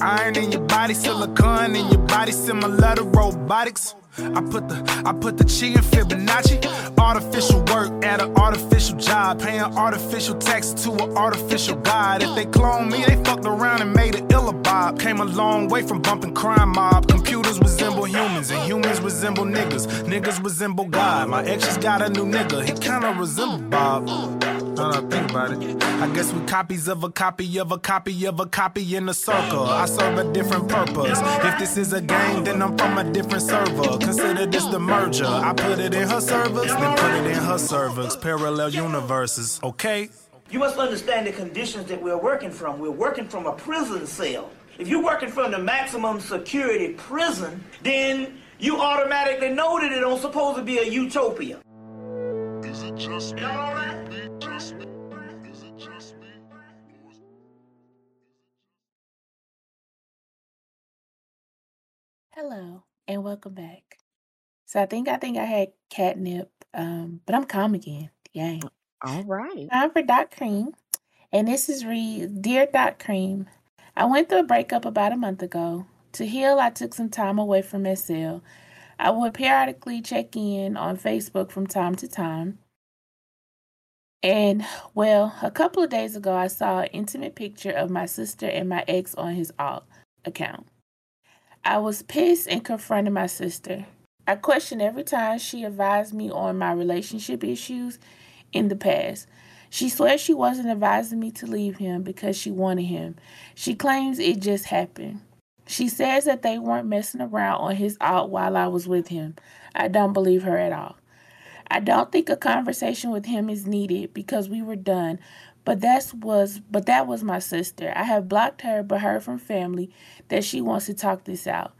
Iron in your body, silicone in your body, similar to robotics. I put the I put the chi in Fibonacci. Artificial work at an artificial job, paying artificial taxes to an artificial god. If they clone me, they fucked around and made it illabob. Came a long way from bumping crime mob. Computers resemble humans, and humans resemble niggas. Niggas resemble God. My ex just got a new nigga. He kinda resemble Bob. Now that I think about it, I guess we copies of a copy of a copy of a copy in a circle. I serve a different purpose. If this is a game, then I'm from a different server. Consider this the merger. I put it in her servers, then put it in her servers. Parallel universes, okay? You must understand the conditions that we're working from. We're working from a prison cell. If you're working from the maximum security prison, then you automatically know that it don't supposed to be a utopia. Is it just me? Just me? Hello and welcome back. So I think I think I had catnip, um, but I'm calm again. Yay. All right. Time for Dot Cream. And this is read Dear Dot Cream. I went through a breakup about a month ago. To heal, I took some time away from SL. I would periodically check in on Facebook from time to time. And well, a couple of days ago, I saw an intimate picture of my sister and my ex on his alt account. I was pissed and confronted my sister. I questioned every time she advised me on my relationship issues in the past. She swears she wasn't advising me to leave him because she wanted him. She claims it just happened. She says that they weren't messing around on his alt while I was with him. I don't believe her at all. I don't think a conversation with him is needed because we were done. But that's was but that was my sister. I have blocked her but heard from family that she wants to talk this out.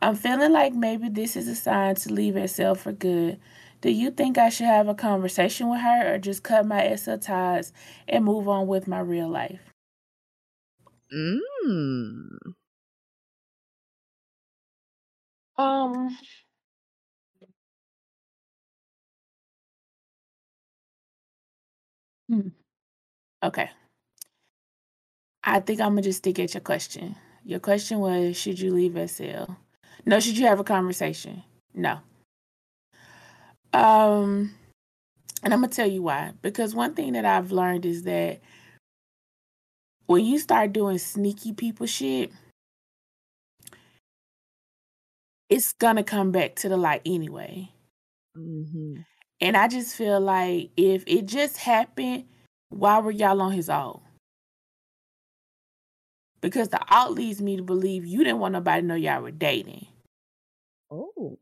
I'm feeling like maybe this is a sign to leave SL for good. Do you think I should have a conversation with her or just cut my SL ties and move on with my real life? Mm. Um, hmm. Okay. I think I'm gonna just stick at your question. Your question was, should you leave SL? No, should you have a conversation? No. Um, and I'm gonna tell you why. Because one thing that I've learned is that when you start doing sneaky people shit, it's gonna come back to the light anyway. hmm And I just feel like if it just happened, why were y'all on his alt? Because the alt leads me to believe you didn't want nobody to know y'all were dating. Oh.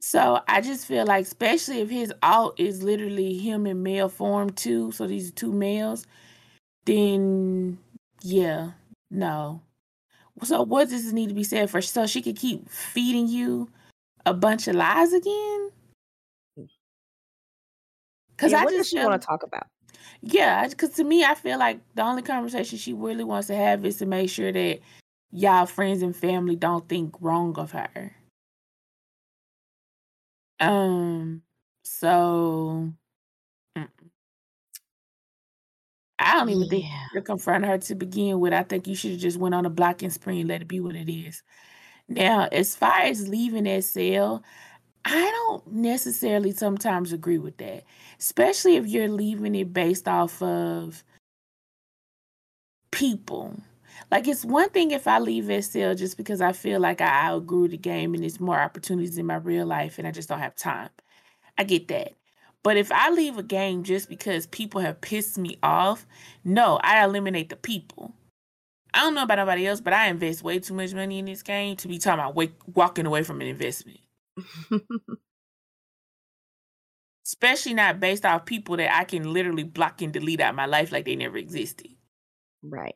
So I just feel like, especially if his alt is literally him in male form too, so these are two males, then yeah, no. So what does need to be said for so she could keep feeding you a bunch of lies again? Mm. Because Yeah, I what does just she want to talk about? Yeah, because to me, I feel like the only conversation she really wants to have is to make sure that y'all friends and family don't think wrong of her. Um, so I don't even think Yeah. you should confront her to begin with. I think you should have just went on a blocking spree and let it be what it is. Now, as far as leaving that cell, I don't necessarily sometimes agree with that, especially if you're leaving it based off of people. Like it's one thing if I leave SL just because I feel like I outgrew the game and there's more opportunities in my real life and I just don't have time. I get that. But if I leave a game just because people have pissed me off, no, I eliminate the people. I don't know about nobody else, but I invest way too much money in this game to be talking about wake, walking away from an investment. [laughs] Especially not based off people that I can literally block and delete out my life like they never existed. right.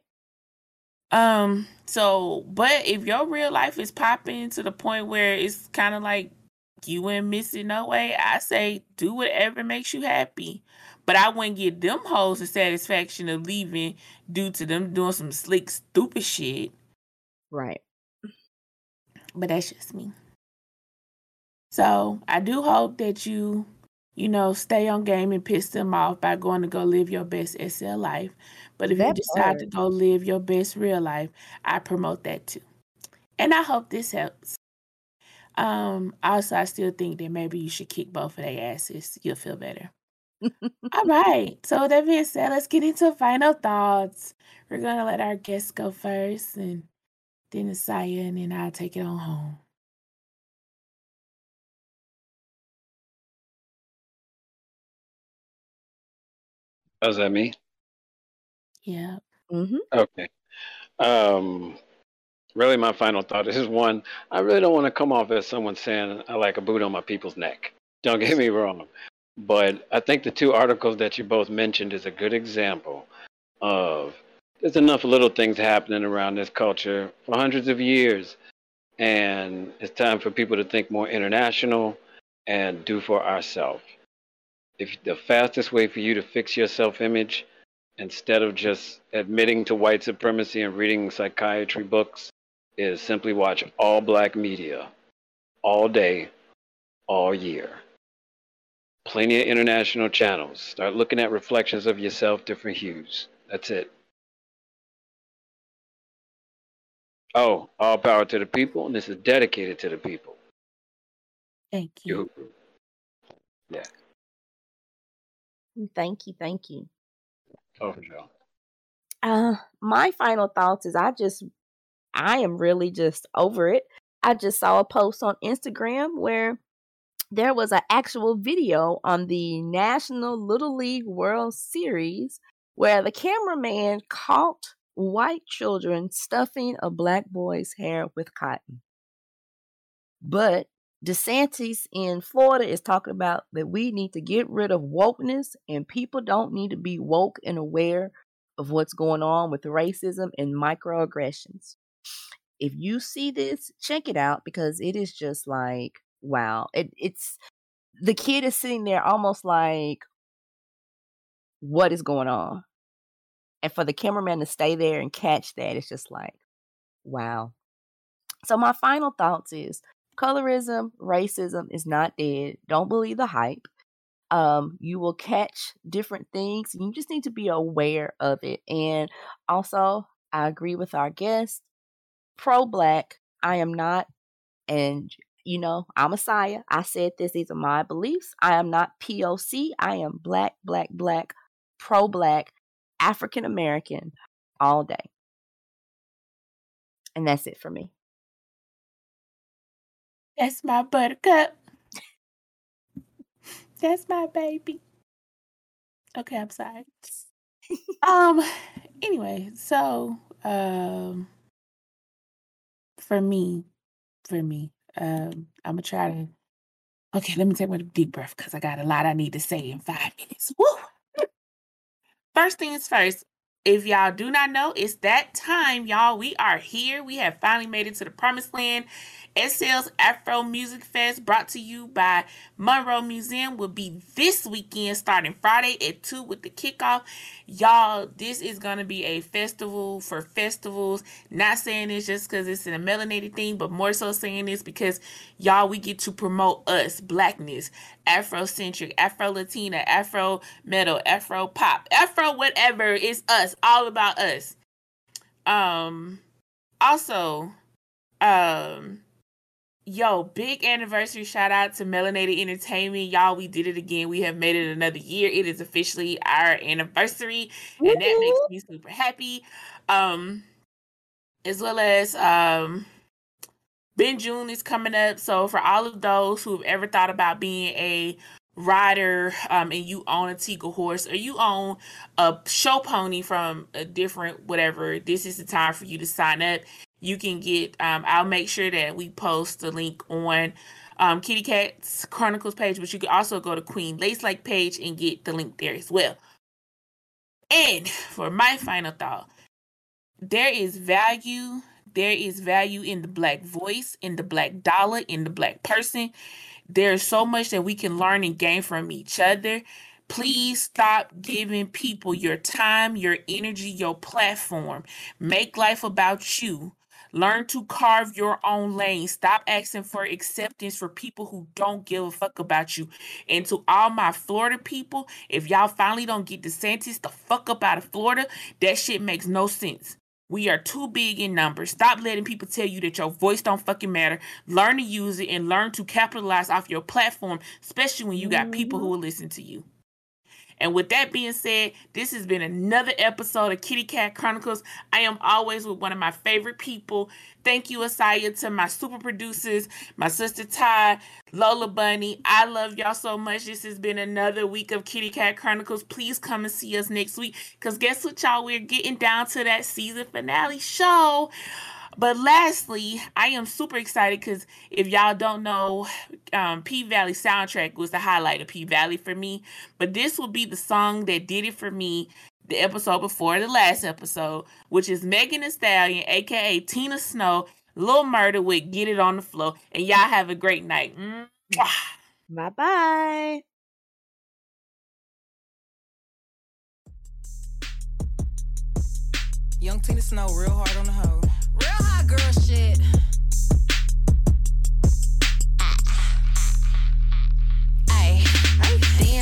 Um, so but if your real life is popping to the point where it's kind of like you and missing no way, I say do whatever makes you happy. But I wouldn't give them hoes the satisfaction of leaving due to them doing some slick, stupid shit. Right. But that's just me. So I do hope that you, you know, stay on game and piss them off by going to go live your best SL life. But if you That decide to go live your best real life, I promote that too. And I hope this helps. Um, also I still think that maybe you should kick both of their asses. You'll feel better. [laughs] All right. So with that being said, let's get into final thoughts. We're gonna let our guests go first and then Asaya and then I'll take it on home. Does that me? Yeah. Mm-hmm. Okay. Um, really, my final thought is one: I really don't want to come off as someone saying I like a boot on my people's neck. Don't get me wrong, but I think the two articles that you both mentioned is a good example of there's enough little things happening around this culture for hundreds of years, and it's time for people to think more international and do for ourselves. If the fastest way for you to fix your self-image instead of just admitting to white supremacy and reading psychiatry books is simply watch all black media all day all year. Plenty of international channels. Start looking at reflections of yourself different hues. That's it. Oh all power to the people and this is dedicated to the people. Thank you. you yeah Thank you. Thank you. oh for sure Uh, my final thoughts is I just, I am really just over it. I just saw a post on Instagram where there was an actual video on the National Little League World Series where the cameraman caught white children stuffing a black boy's hair with cotton. But DeSantis in Florida is talking about that we need to get rid of wokeness and people don't need to be woke and aware of what's going on with racism and microaggressions. If you see this, check it out because it is just like wow. It it's the kid is sitting there almost like what is going on? And for the cameraman to stay there and catch that, it's just like, wow. So my final thoughts is colorism, racism is not dead. Don't believe the hype. Um, you will catch different things. You just need to be aware of it. And also, I agree with our guest. Pro black, I am not, and you know, I'm a Messiah. I said this, these are my beliefs. I am not POC. I am black, black, black, pro black, African American all day. And that's it for me. That's my buttercup. That's my baby. Okay, I'm sorry. um anyway, so um for me, for me, um, I'm gonna try to okay, let me take a deep breath because I got a lot I need to say in five minutes. Woo! First things first, if y'all do not know, it's that time, y'all. We are here. We have finally made it to the promised land. SL's Afro Music Fest, brought to you by Meroe Museum, will be this weekend starting Friday at 2 with the kickoff. Y'all, this is going to be a festival for festivals. Not saying this just because it's in a melanated thing, but more so saying this because y'all, we get to promote us, blackness, Afrocentric, Afro Latina, Afro metal, Afro pop, Afro whatever. It's us, all about us. Um, also, um, Yo, big anniversary shout out to Melanated Entertainment. Y'all, we did it again. We have made it another year. It is officially our anniversary, and that makes me super happy. Um, as well as um Ben June is coming up. So for all of those who've ever thought about being a rider um and you own a Tiga horse or you own a show pony from a different whatever, this is the time for you to sign up you can get um, i'll make sure that we post the link on um, kitty kat's chronicles page but you can also go to queen lace like page and get the link there as well and for my final thought there is value there is value in the black voice in the black dollar in the black person there's so much that we can learn and gain from each other Please stop giving people your time, your energy, your platform. Make life about you. Learn to carve your own lane. Stop asking for acceptance for people who don't give a fuck about you. And to all my Florida people, if y'all finally don't get DeSantis the fuck up out of Florida, that shit makes no sense. We are too big in numbers. Stop letting people tell you that your voice don't fucking matter. Learn to use it and learn to capitalize off your platform, especially when you got people mm-hmm. who will listen to you. And with that being said, this has been another episode of Kitty Kat Chronicles. I am always with one of my favorite people. Thank you, Asaya, to my super producers, my sister Ty, Lola Bunny. I love y'all so much. This has been another week of Kitty Kat Chronicles. Please come and see us next week. Because guess what, y'all? We're getting down to that season finale show. But lastly, I am super excited because if y'all don't know, um, P Valley soundtrack was the highlight of P Valley for me. But this will be the song that did it for me the episode before the last episode, which is Megan Thee Stallion, aka Tina Snow, Lil' Murda with Get It on the Floor. And y'all have a great night. Bye bye. Young Tina Snow, real hard on the hoe. Girl shit.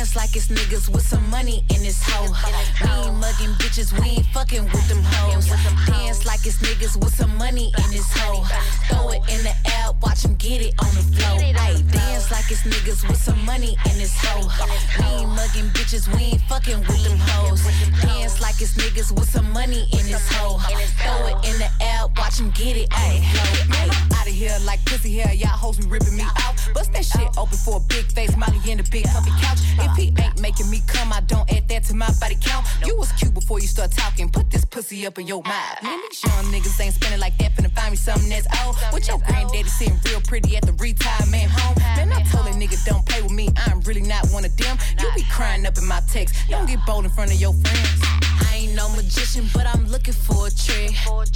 Dance like it's niggas with some money in this hoe. We ain't mugging bitches, we ain't fucking with them hoes. Dance like it's niggas with some money in this hoe. Throw it in the air, watch them get it on the floor. Ay, dance like it's niggas with some money in this hoe. We ain't mugging bitches, we ain't fucking with them hoes. Dance like it's niggas with some money in this hoe. Throw it in the air, watch them get it on the floor. Out of here like pussy hair. Y'all hoes be ripping me off. Bust that shit open for a big face, Molly in the big comfy couch. If he ain't making me come, I don't add that to my body count. You was cute before you start talking. Put this pussy up in your mouth. Man, these young niggas ain't spending like that. Finna find me something that's old. With your granddaddy sitting real pretty at the retirement home. Man, I told a nigga don't play with me. I'm really not one of them. You be crying up in my text. Don't get bold in front of your friends. I ain't no magician, but I'm looking for a trick.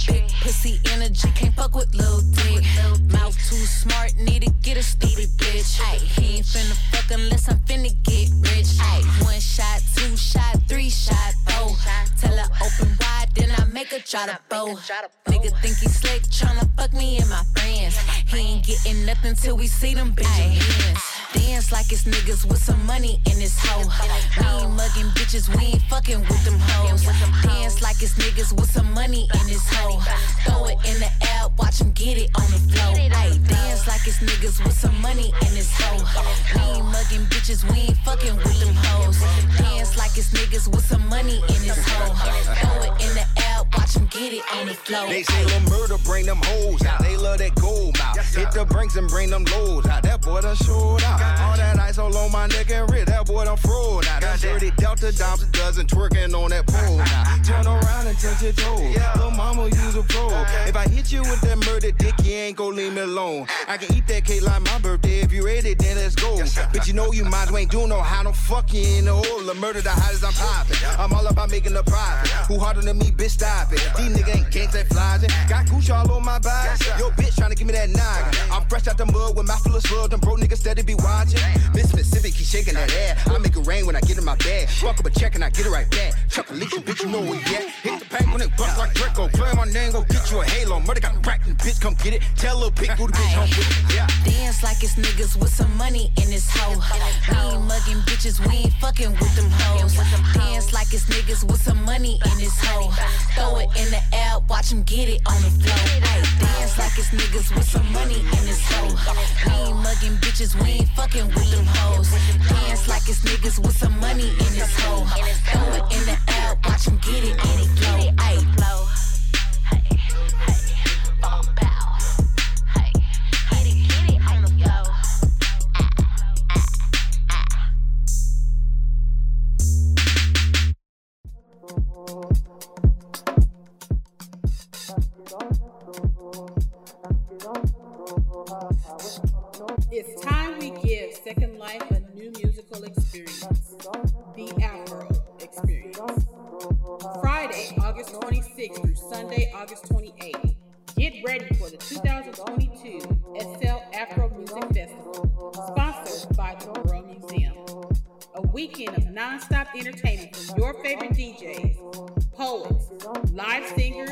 Big pussy energy, can't fuck with little dick. Mouth too smart, need to get a stupid bitch. He ain't finna fuck unless I'm finna get rich. Ay, one shot, two shot, three shot, oh. Tell her open wide, then I make her try to bow. Nigga think he slick, tryna fuck me and my friends. He ain't getting nothing till we see them Benjamins. Dance like it's niggas with some money in this hoe. We ain't mugging bitches, we ain't fucking with them hoes. Dance like it's niggas with some money in this hoe. Throw it in the air, watch them get it on the floor. Ay, dance like it's niggas with some money in this hoe. We ain't mugging bitches, we ain't fucking with them hoes. Dance like it's niggas with some money in this hoe. Throw it in the air, watch them get it on the floor. They say lil' murda bring them hoes out. They love that gold mouth. Hit the brinks and bring them loads out. That boy done showed out. All that ice all on my neck and wrist. That boy done froze out. That dirty Delta dimes a dozen twerking on that pole now. Turn around and touch your toes. Little mama use a pro. If I hit you with that murder dick, you ain't gon' leave me alone. I can eat that cake like my birthday. If you ready, then let's go. But you know you might as well ain't doing no how no fuck you in the hole. The murder the hottest I'm popping. I'm all about making a profit. Who harder than me, bitch, stop it. These niggas ain't gangs that flies. Got Gucci all on my body. Yo, bitch, tryna give me that noggin. I'm fresh out the mud with my full of slug. Them bro niggas steady be watching. Miss Pacific, keep shaking that ass. I make it rain when I get in my bag. Fuck up a check and I get it right back. Chuck a leash, bitch, you know where at. Hit the bank when it bust like Draco. Play my name, go get you a halo. Murder got cracked and bitch, come get it. Tell little pig who the bitch home with it. Yeah. Dance like it's niggas with some money in this hoe. We ain't mugging bitches, we ain't fucking with them hoes. Dance like it's niggas with some money in this hoe. Throw it in the air, watch them get it on the floor. Dance like it's niggas with some money in this hoe. We ain't mugging bitches, we ain't fucking with them hoes. Dance like it's niggas with some money in this hoe. Throw it in the air, watch them get it on the floor. Ay, August 28th. Get ready for the 2022 SL Afro Music Festival, sponsored by the Meroe Museum. A weekend of non-stop entertainment from your favorite DJs, poets, live singers,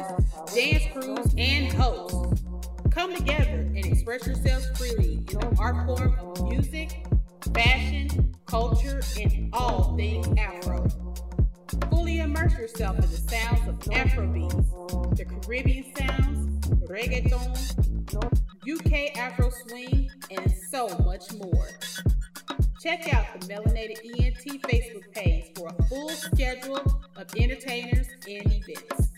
dance crews, and hosts. Come together and express yourselves freely in the art form of music, fashion, culture, and all things Afro. Fully immerse yourself in the sounds of Afrobeats, the Caribbean sounds, reggaeton, UK Afro swing, and so much more. Check out the Melanated ENT Facebook page for a full schedule of entertainers and events.